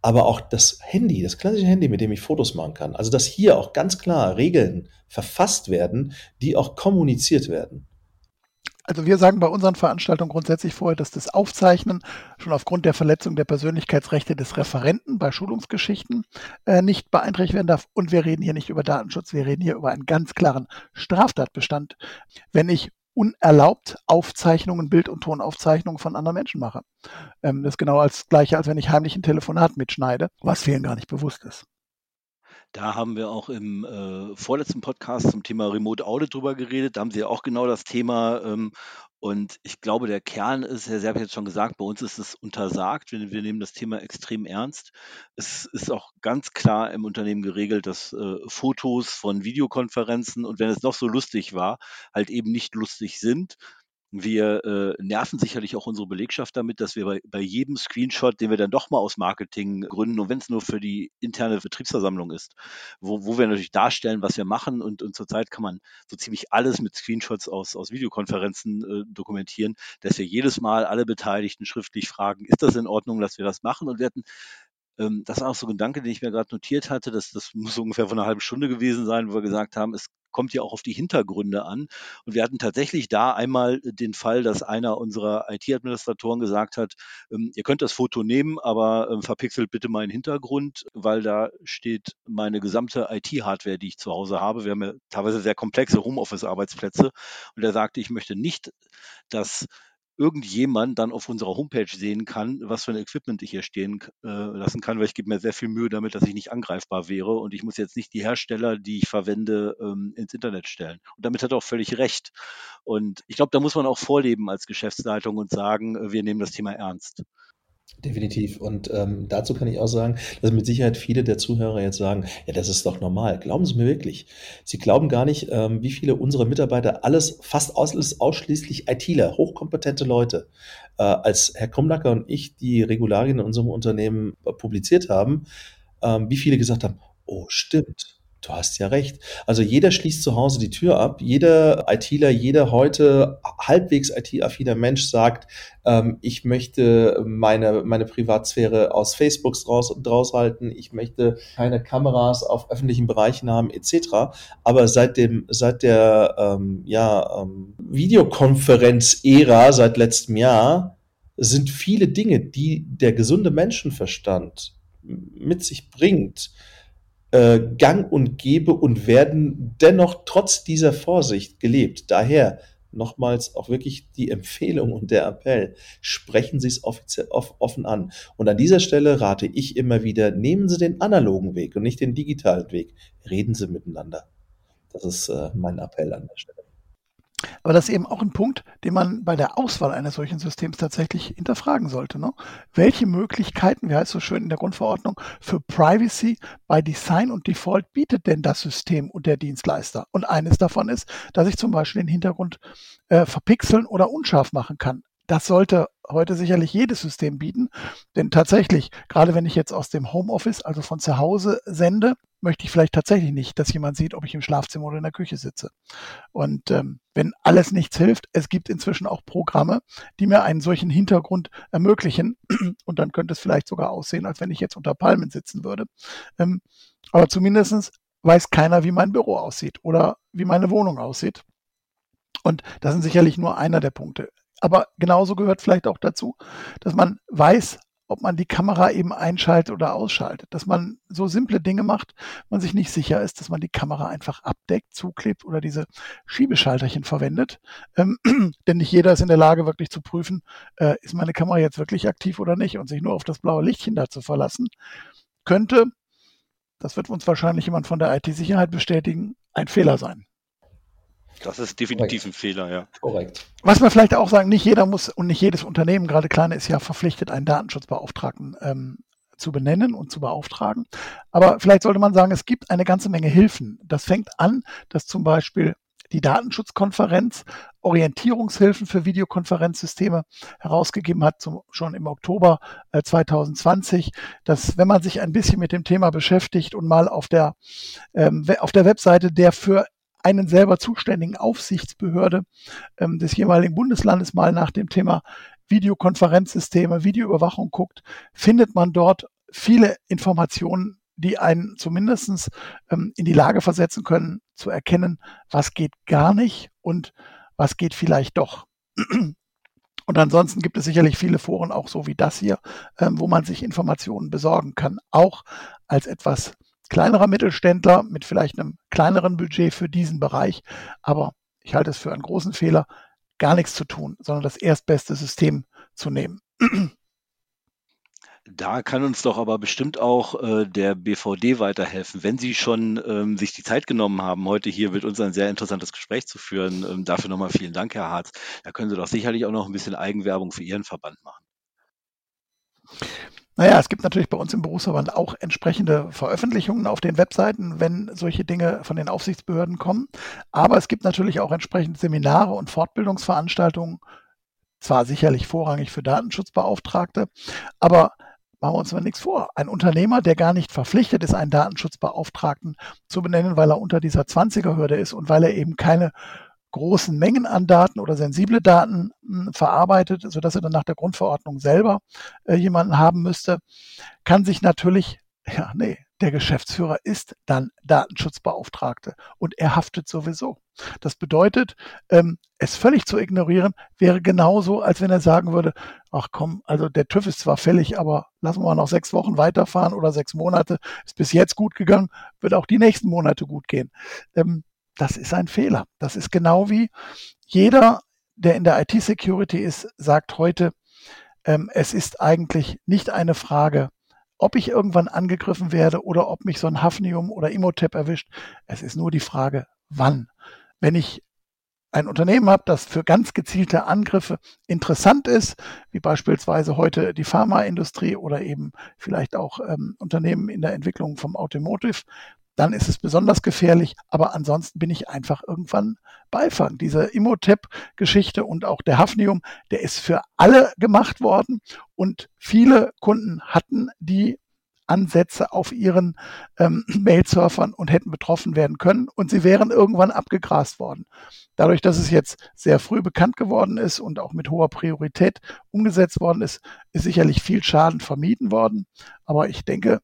C: Aber auch das Handy, das klassische Handy, mit dem ich Fotos machen kann. Also, dass hier auch ganz klar Regeln verfasst werden, die auch kommuniziert werden.
D: Also wir sagen bei unseren Veranstaltungen grundsätzlich vorher, dass das Aufzeichnen schon aufgrund der Verletzung der Persönlichkeitsrechte des Referenten bei Schulungsgeschichten äh, nicht beeinträchtigt werden darf. Und wir reden hier nicht über Datenschutz, wir reden hier über einen ganz klaren Straftatbestand, wenn ich unerlaubt Aufzeichnungen, Bild- und Tonaufzeichnungen von anderen Menschen mache. Ähm, das ist genau als gleiche, als wenn ich heimlich ein Telefonat mitschneide, was vielen gar nicht bewusst ist.
B: Da haben wir auch im äh, vorletzten Podcast zum Thema Remote Audit drüber geredet. Da haben Sie ja auch genau das Thema. Ähm, und ich glaube, der Kern ist, Herr Serb hat jetzt schon gesagt, bei uns ist es untersagt. Wir, wir, nehmen das Thema extrem ernst. Es ist auch ganz klar im Unternehmen geregelt, dass äh, Fotos von Videokonferenzen und wenn es noch so lustig war, halt eben nicht lustig sind wir äh, nerven sicherlich auch unsere Belegschaft damit, dass wir bei, bei jedem Screenshot, den wir dann doch mal aus Marketing gründen, und wenn es nur für die interne Betriebsversammlung ist, wo, wo wir natürlich darstellen, was wir machen und, und zurzeit kann man so ziemlich alles mit Screenshots aus, aus Videokonferenzen äh, dokumentieren, dass wir jedes Mal alle Beteiligten schriftlich fragen, ist das in Ordnung, dass wir das machen? Und wir hatten ähm, das war auch so ein Gedanke, den ich mir gerade notiert hatte. Das, das muss ungefähr von einer halben Stunde gewesen sein, wo wir gesagt haben, es kommt ja auch auf die Hintergründe an. Und wir hatten tatsächlich da einmal den Fall, dass einer unserer IT-Administratoren gesagt hat, ähm, ihr könnt das Foto nehmen, aber ähm, verpixelt bitte meinen Hintergrund, weil da steht meine gesamte IT-Hardware, die ich zu Hause habe. Wir haben ja teilweise sehr komplexe Homeoffice-Arbeitsplätze. Und er sagte, ich möchte nicht, dass irgendjemand dann auf unserer Homepage sehen kann, was für ein Equipment ich hier stehen äh, lassen kann, weil ich gebe mir sehr viel Mühe damit, dass ich nicht angreifbar wäre und ich muss jetzt nicht die Hersteller, die ich verwende, ähm, ins Internet stellen. Und damit hat er auch völlig recht. Und ich glaube, da muss man auch vorleben als Geschäftsleitung und sagen, äh, wir nehmen das Thema ernst.
C: Definitiv. Und ähm, dazu kann ich auch sagen, dass mit Sicherheit viele der Zuhörer jetzt sagen, ja, das ist doch normal. Glauben Sie mir wirklich. Sie glauben gar nicht, ähm, wie viele unserer Mitarbeiter alles, fast aus, ausschließlich ITler, hochkompetente Leute, äh, als Herr Krumnacker und ich die Regularien in unserem Unternehmen äh, publiziert haben, ähm, wie viele gesagt haben, oh, stimmt Du hast ja recht. Also jeder schließt zu Hause die Tür ab. Jeder ITler, jeder heute halbwegs IT-affiner Mensch sagt, ähm, ich möchte meine, meine Privatsphäre aus Facebooks raus, raushalten. Ich möchte keine Kameras auf öffentlichen Bereichen haben, etc. Aber seit dem, seit der ähm, ja, ähm, Videokonferenz-Ära, seit letztem Jahr, sind viele Dinge, die der gesunde Menschenverstand mit sich bringt, äh, gang und gäbe und werden dennoch trotz dieser Vorsicht gelebt. Daher nochmals auch wirklich die Empfehlung und der Appell, sprechen Sie es offiziell offen an. Und an dieser Stelle rate ich immer wieder, nehmen Sie den analogen Weg und nicht den digitalen Weg. Reden Sie miteinander. Das ist äh, mein Appell an der Stelle.
D: Aber das ist eben auch ein Punkt, den man bei der Auswahl eines solchen Systems tatsächlich hinterfragen sollte. Ne? Welche Möglichkeiten, wie heißt es so schön in der Grundverordnung, für Privacy bei Design und Default bietet denn das System und der Dienstleister? Und eines davon ist, dass ich zum Beispiel den Hintergrund äh, verpixeln oder unscharf machen kann. Das sollte heute sicherlich jedes System bieten. Denn tatsächlich, gerade wenn ich jetzt aus dem Homeoffice, also von zu Hause sende, möchte ich vielleicht tatsächlich nicht, dass jemand sieht, ob ich im Schlafzimmer oder in der Küche sitze. Und ähm, wenn alles nichts hilft, es gibt inzwischen auch Programme, die mir einen solchen Hintergrund ermöglichen. Und dann könnte es vielleicht sogar aussehen, als wenn ich jetzt unter Palmen sitzen würde. Ähm, aber zumindestens weiß keiner, wie mein Büro aussieht oder wie meine Wohnung aussieht. Und das sind sicherlich nur einer der Punkte. Aber genauso gehört vielleicht auch dazu, dass man weiß, ob man die Kamera eben einschaltet oder ausschaltet. Dass man so simple Dinge macht, man sich nicht sicher ist, dass man die Kamera einfach abdeckt, zuklebt oder diese Schiebeschalterchen verwendet. Ähm, denn nicht jeder ist in der Lage, wirklich zu prüfen, äh, ist meine Kamera jetzt wirklich aktiv oder nicht und sich nur auf das blaue Lichtchen da zu verlassen, könnte, das wird uns wahrscheinlich jemand von der IT-Sicherheit bestätigen, ein Fehler sein.
B: Das ist definitiv Korrekt. ein Fehler, ja.
D: Korrekt. Was man vielleicht auch sagen, nicht jeder muss und nicht jedes Unternehmen, gerade kleine, ist ja verpflichtet, einen Datenschutzbeauftragten ähm, zu benennen und zu beauftragen. Aber vielleicht sollte man sagen, es gibt eine ganze Menge Hilfen. Das fängt an, dass zum Beispiel die Datenschutzkonferenz Orientierungshilfen für Videokonferenzsysteme herausgegeben hat, zum, schon im Oktober äh, 2020, dass wenn man sich ein bisschen mit dem Thema beschäftigt und mal auf der, ähm, auf der Webseite der für einen selber zuständigen Aufsichtsbehörde ähm, des jeweiligen Bundeslandes mal nach dem Thema Videokonferenzsysteme, Videoüberwachung guckt, findet man dort viele Informationen, die einen zumindest ähm, in die Lage versetzen können, zu erkennen, was geht gar nicht und was geht vielleicht doch. Und ansonsten gibt es sicherlich viele Foren, auch so wie das hier, ähm, wo man sich Informationen besorgen kann, auch als etwas kleinerer Mittelständler mit vielleicht einem kleineren Budget für diesen Bereich. Aber ich halte es für einen großen Fehler, gar nichts zu tun, sondern das erstbeste System zu nehmen.
B: Da kann uns doch aber bestimmt auch äh, der BVD weiterhelfen. Wenn Sie schon ähm, sich die Zeit genommen haben, heute hier mit uns ein sehr interessantes Gespräch zu führen. Ähm, dafür nochmal vielen Dank, Herr Harz. Da können Sie doch sicherlich auch noch ein bisschen Eigenwerbung für Ihren Verband machen.
D: Naja, es gibt natürlich bei uns im Berufsverband auch entsprechende Veröffentlichungen auf den Webseiten, wenn solche Dinge von den Aufsichtsbehörden kommen. Aber es gibt natürlich auch entsprechende Seminare und Fortbildungsveranstaltungen, zwar sicherlich vorrangig für Datenschutzbeauftragte, aber machen wir uns mal nichts vor. Ein Unternehmer, der gar nicht verpflichtet ist, einen Datenschutzbeauftragten zu benennen, weil er unter dieser 20er-Hürde ist und weil er eben keine großen Mengen an Daten oder sensible Daten mh, hm, verarbeitet, sodass er dann nach der Grundverordnung selber äh, jemanden haben müsste, kann sich natürlich, ja, nee, der Geschäftsführer ist dann Datenschutzbeauftragte und er haftet sowieso. Das bedeutet, ähm, es völlig zu ignorieren, wäre genauso, als wenn er sagen würde, ach komm, also der TÜV ist zwar fällig, aber lassen wir mal noch sechs Wochen weiterfahren oder sechs Monate, ist bis jetzt gut gegangen, wird auch die nächsten Monate gut gehen. Ähm, das ist ein Fehler. Das ist genau wie jeder, der in der IT-Security ist, sagt heute, ähm, es ist eigentlich nicht eine Frage, ob ich irgendwann angegriffen werde oder ob mich so ein Hafnium oder Imhotep erwischt. Es ist nur die Frage, wann. Wenn ich ein Unternehmen habe, das für ganz gezielte Angriffe interessant ist, wie beispielsweise heute die Pharmaindustrie oder eben vielleicht auch ähm, Unternehmen in der Entwicklung vom Automotive, dann ist es besonders gefährlich. Aber ansonsten bin ich einfach irgendwann Beifang. Diese Imhotep-Geschichte und auch der Hafnium, der ist für alle gemacht worden und viele Kunden hatten die Ansätze auf ihren ähm, Mail-Surfern und hätten betroffen werden können und sie wären irgendwann abgegrast worden. Dadurch, dass es jetzt sehr früh bekannt geworden ist und auch mit hoher Priorität umgesetzt worden ist, ist sicherlich viel Schaden vermieden worden. Aber ich denke,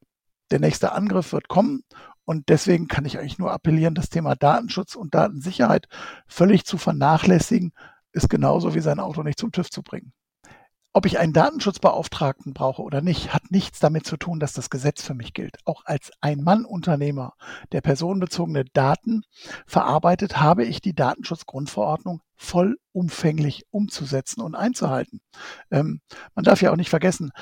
D: der nächste Angriff wird kommen und deswegen kann ich eigentlich nur appellieren, das Thema Datenschutz und Datensicherheit völlig zu vernachlässigen, ist genauso wie sein Auto nicht zum TÜV zu bringen. Ob ich einen Datenschutzbeauftragten brauche oder nicht, hat nichts damit zu tun, dass das Gesetz für mich gilt. Auch als Ein-Mann-Unternehmer, der personenbezogene Daten verarbeitet, habe ich die Datenschutzgrundverordnung vollumfänglich umzusetzen und einzuhalten. Ähm, man darf ja auch nicht vergessen,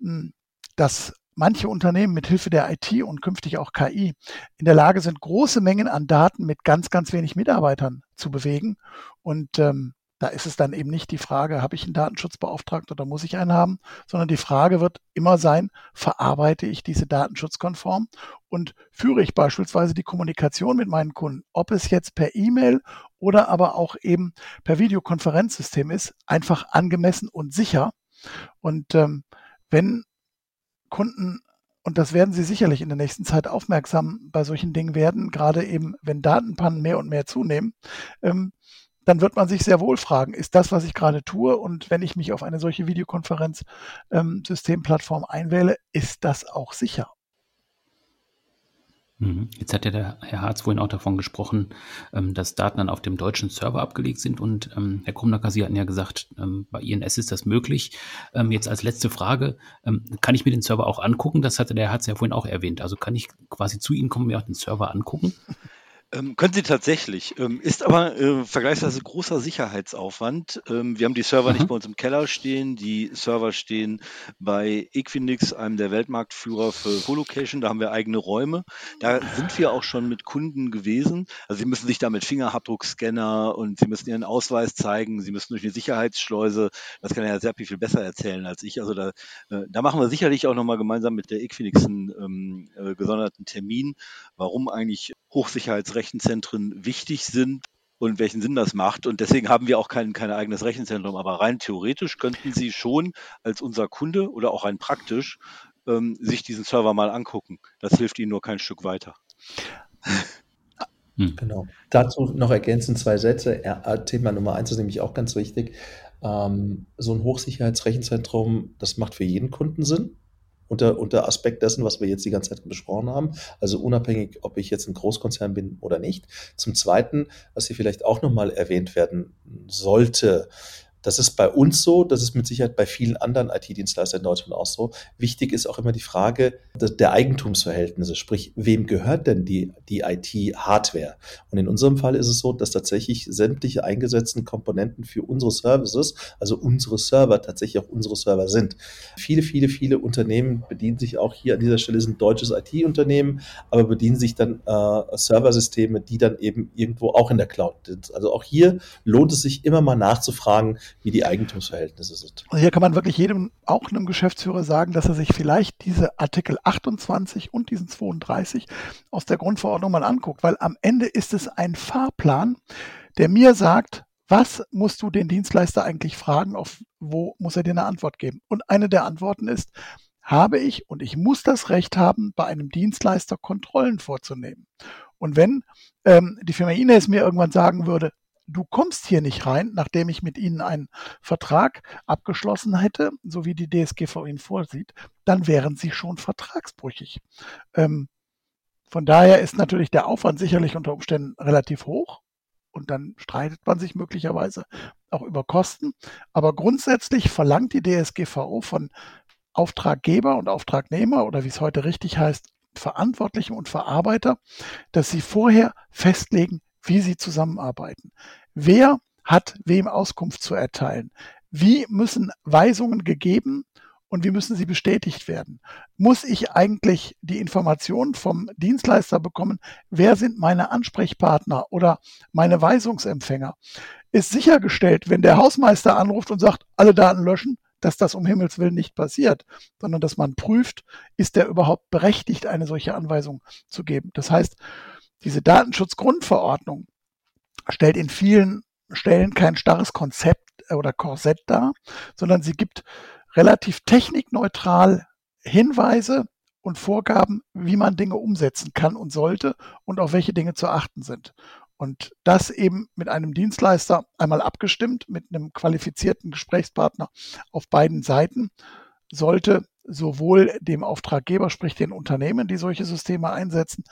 D: hm, dass manche Unternehmen mit Hilfe der IT und künftig auch KI in der Lage sind, große Mengen an Daten mit ganz, ganz wenig Mitarbeitern zu bewegen. Und ähm, da ist es dann eben nicht die Frage, habe ich einen Datenschutzbeauftragten oder muss ich einen haben, sondern die Frage wird immer sein, verarbeite ich diese datenschutzkonform und führe ich beispielsweise die Kommunikation mit meinen Kunden, ob es jetzt per E-Mail oder aber auch eben per Videokonferenzsystem ist, einfach angemessen und sicher. Und ähm, wenn Kunden, und das werden sie sicherlich in der nächsten Zeit aufmerksam bei solchen Dingen werden, gerade eben, wenn Datenpannen mehr und mehr zunehmen, ähm, dann wird man sich sehr wohl fragen, ist das, was ich gerade tue und wenn ich mich auf eine solche Videokonferenzsystemplattform ähm, einwähle, ist das auch sicher?
A: Mhm. Jetzt hat ja der Herr Harz vorhin auch davon gesprochen, ähm, dass Daten dann auf dem deutschen Server abgelegt sind. Und ähm, Herr Krumnacker, Sie hatten ja gesagt, ähm, bei INS ist das möglich. Jetzt als letzte Frage, kann ich mir den Server auch angucken? Das hatte der Herr Harz ja vorhin auch erwähnt. Also kann ich quasi zu Ihnen kommen, mir auch den Server angucken?
B: Ähm, können Sie tatsächlich. Ähm, ist aber äh, vergleichsweise großer Sicherheitsaufwand. Ähm, wir haben die Server mhm. nicht bei uns im Keller stehen. Die Server stehen bei Equinix, einem der Weltmarktführer für Colocation. Da haben wir eigene Räume. Da sind wir auch schon mit Kunden gewesen. Also Sie müssen sich da mit Fingerabdruckscanner und Sie müssen Ihren Ausweis zeigen. Sie müssen durch eine Sicherheitsschleuse. Das kann er ja sehr viel besser erzählen als ich. Also da, äh, da machen wir sicherlich auch nochmal gemeinsam mit der Equinix einen ähm, äh, gesonderten Termin, warum eigentlich Hochsicherheitsrechenzentren wichtig sind und welchen Sinn das macht. Und deswegen haben wir auch kein, kein eigenes Rechenzentrum. Aber rein theoretisch könnten Sie schon als unser Kunde oder auch rein praktisch ähm, sich diesen Server mal angucken. Das hilft Ihnen nur kein Stück weiter.
C: Hm. Genau. Dazu noch ergänzend zwei Sätze. Äh, Thema Nummer eins ist nämlich auch ganz wichtig. Ähm, so ein Hochsicherheitsrechenzentrum, das macht für jeden Kunden Sinn unter, unter Aspekt dessen, was wir jetzt die ganze Zeit besprochen haben. Also unabhängig, ob ich jetzt ein Großkonzern bin oder nicht. Zum Zweiten, was hier vielleicht auch nochmal erwähnt werden sollte, das ist bei uns so, das ist mit Sicherheit bei vielen anderen IT-Dienstleistern in Deutschland auch so. Wichtig ist auch immer die Frage der Eigentumsverhältnisse, sprich, wem gehört denn die, die IT-Hardware? Und in unserem Fall ist es so, dass tatsächlich sämtliche eingesetzten Komponenten für unsere Services, also unsere Server, tatsächlich auch unsere Server sind. Viele, viele, viele Unternehmen bedienen sich auch hier an dieser Stelle, ein deutsches IT-Unternehmen, aber bedienen sich dann äh, Serversysteme, die dann eben irgendwo auch in der Cloud sind. Also auch hier lohnt es sich immer mal nachzufragen, wie die Eigentumsverhältnisse sind.
D: Also hier kann man wirklich jedem, auch einem Geschäftsführer sagen, dass er sich vielleicht diese Artikel 28 und diesen 32 aus der Grundverordnung mal anguckt, weil am Ende ist es ein Fahrplan, der mir sagt, was musst du den Dienstleister eigentlich fragen, auf wo muss er dir eine Antwort geben? Und eine der Antworten ist, habe ich und ich muss das Recht haben, bei einem Dienstleister Kontrollen vorzunehmen. Und wenn ähm, die Firma Ines mir irgendwann sagen würde, du kommst hier nicht rein, nachdem ich mit Ihnen einen Vertrag abgeschlossen hätte, so wie die DSGV ihn vorsieht, dann wären Sie schon vertragsbrüchig. Ähm, von daher ist natürlich der Aufwand sicherlich unter Umständen relativ hoch und dann streitet man sich möglicherweise auch über Kosten. Aber grundsätzlich verlangt die DSGVO von Auftraggeber und Auftragnehmer oder wie es heute richtig heißt, Verantwortlichen und Verarbeiter, dass sie vorher festlegen, wie sie zusammenarbeiten. Wer hat wem Auskunft zu erteilen? Wie müssen Weisungen gegeben und wie müssen sie bestätigt werden? Muss ich eigentlich die Informationen vom Dienstleister bekommen? Wer sind meine Ansprechpartner oder meine Weisungsempfänger? Ist sichergestellt, wenn der Hausmeister anruft und sagt, alle Daten löschen, dass das um Himmels Willen nicht passiert, sondern dass man prüft, ist der überhaupt berechtigt, eine solche Anweisung zu geben. Das heißt, diese Datenschutzgrundverordnung stellt in vielen Stellen kein starres Konzept äh, oder Korsett dar, sondern sie gibt relativ technikneutral Hinweise und Vorgaben, wie man Dinge umsetzen kann und sollte und auf welche Dinge zu achten sind. Und das eben mit einem Dienstleister einmal abgestimmt, mit einem qualifizierten Gesprächspartner auf beiden Seiten, sollte sowohl dem Auftraggeber, sprich den Unternehmen, die solche Systeme einsetzen,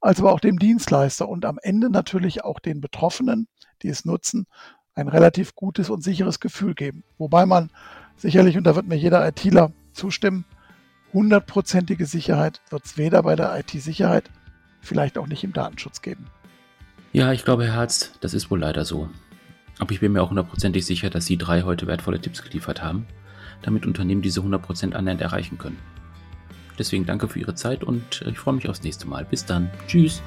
D: als aber auch dem Dienstleister und am Ende natürlich auch den Betroffenen, die es nutzen, ein relativ gutes und sicheres Gefühl geben. Wobei man sicherlich, und da wird mir jeder ITler zustimmen, hundertprozentige Sicherheit wird es weder bei der IT-Sicherheit, vielleicht auch nicht im Datenschutz geben.
A: Ja, ich glaube, Herr Harz, das ist wohl leider so. Aber ich bin mir auch hundertprozentig sicher, dass Sie drei heute wertvolle Tipps geliefert haben, damit Unternehmen diese 100% annähernd erreichen können. Deswegen danke für Ihre Zeit und äh, ich freue mich aufs nächste Mal. Bis dann. Tschüss.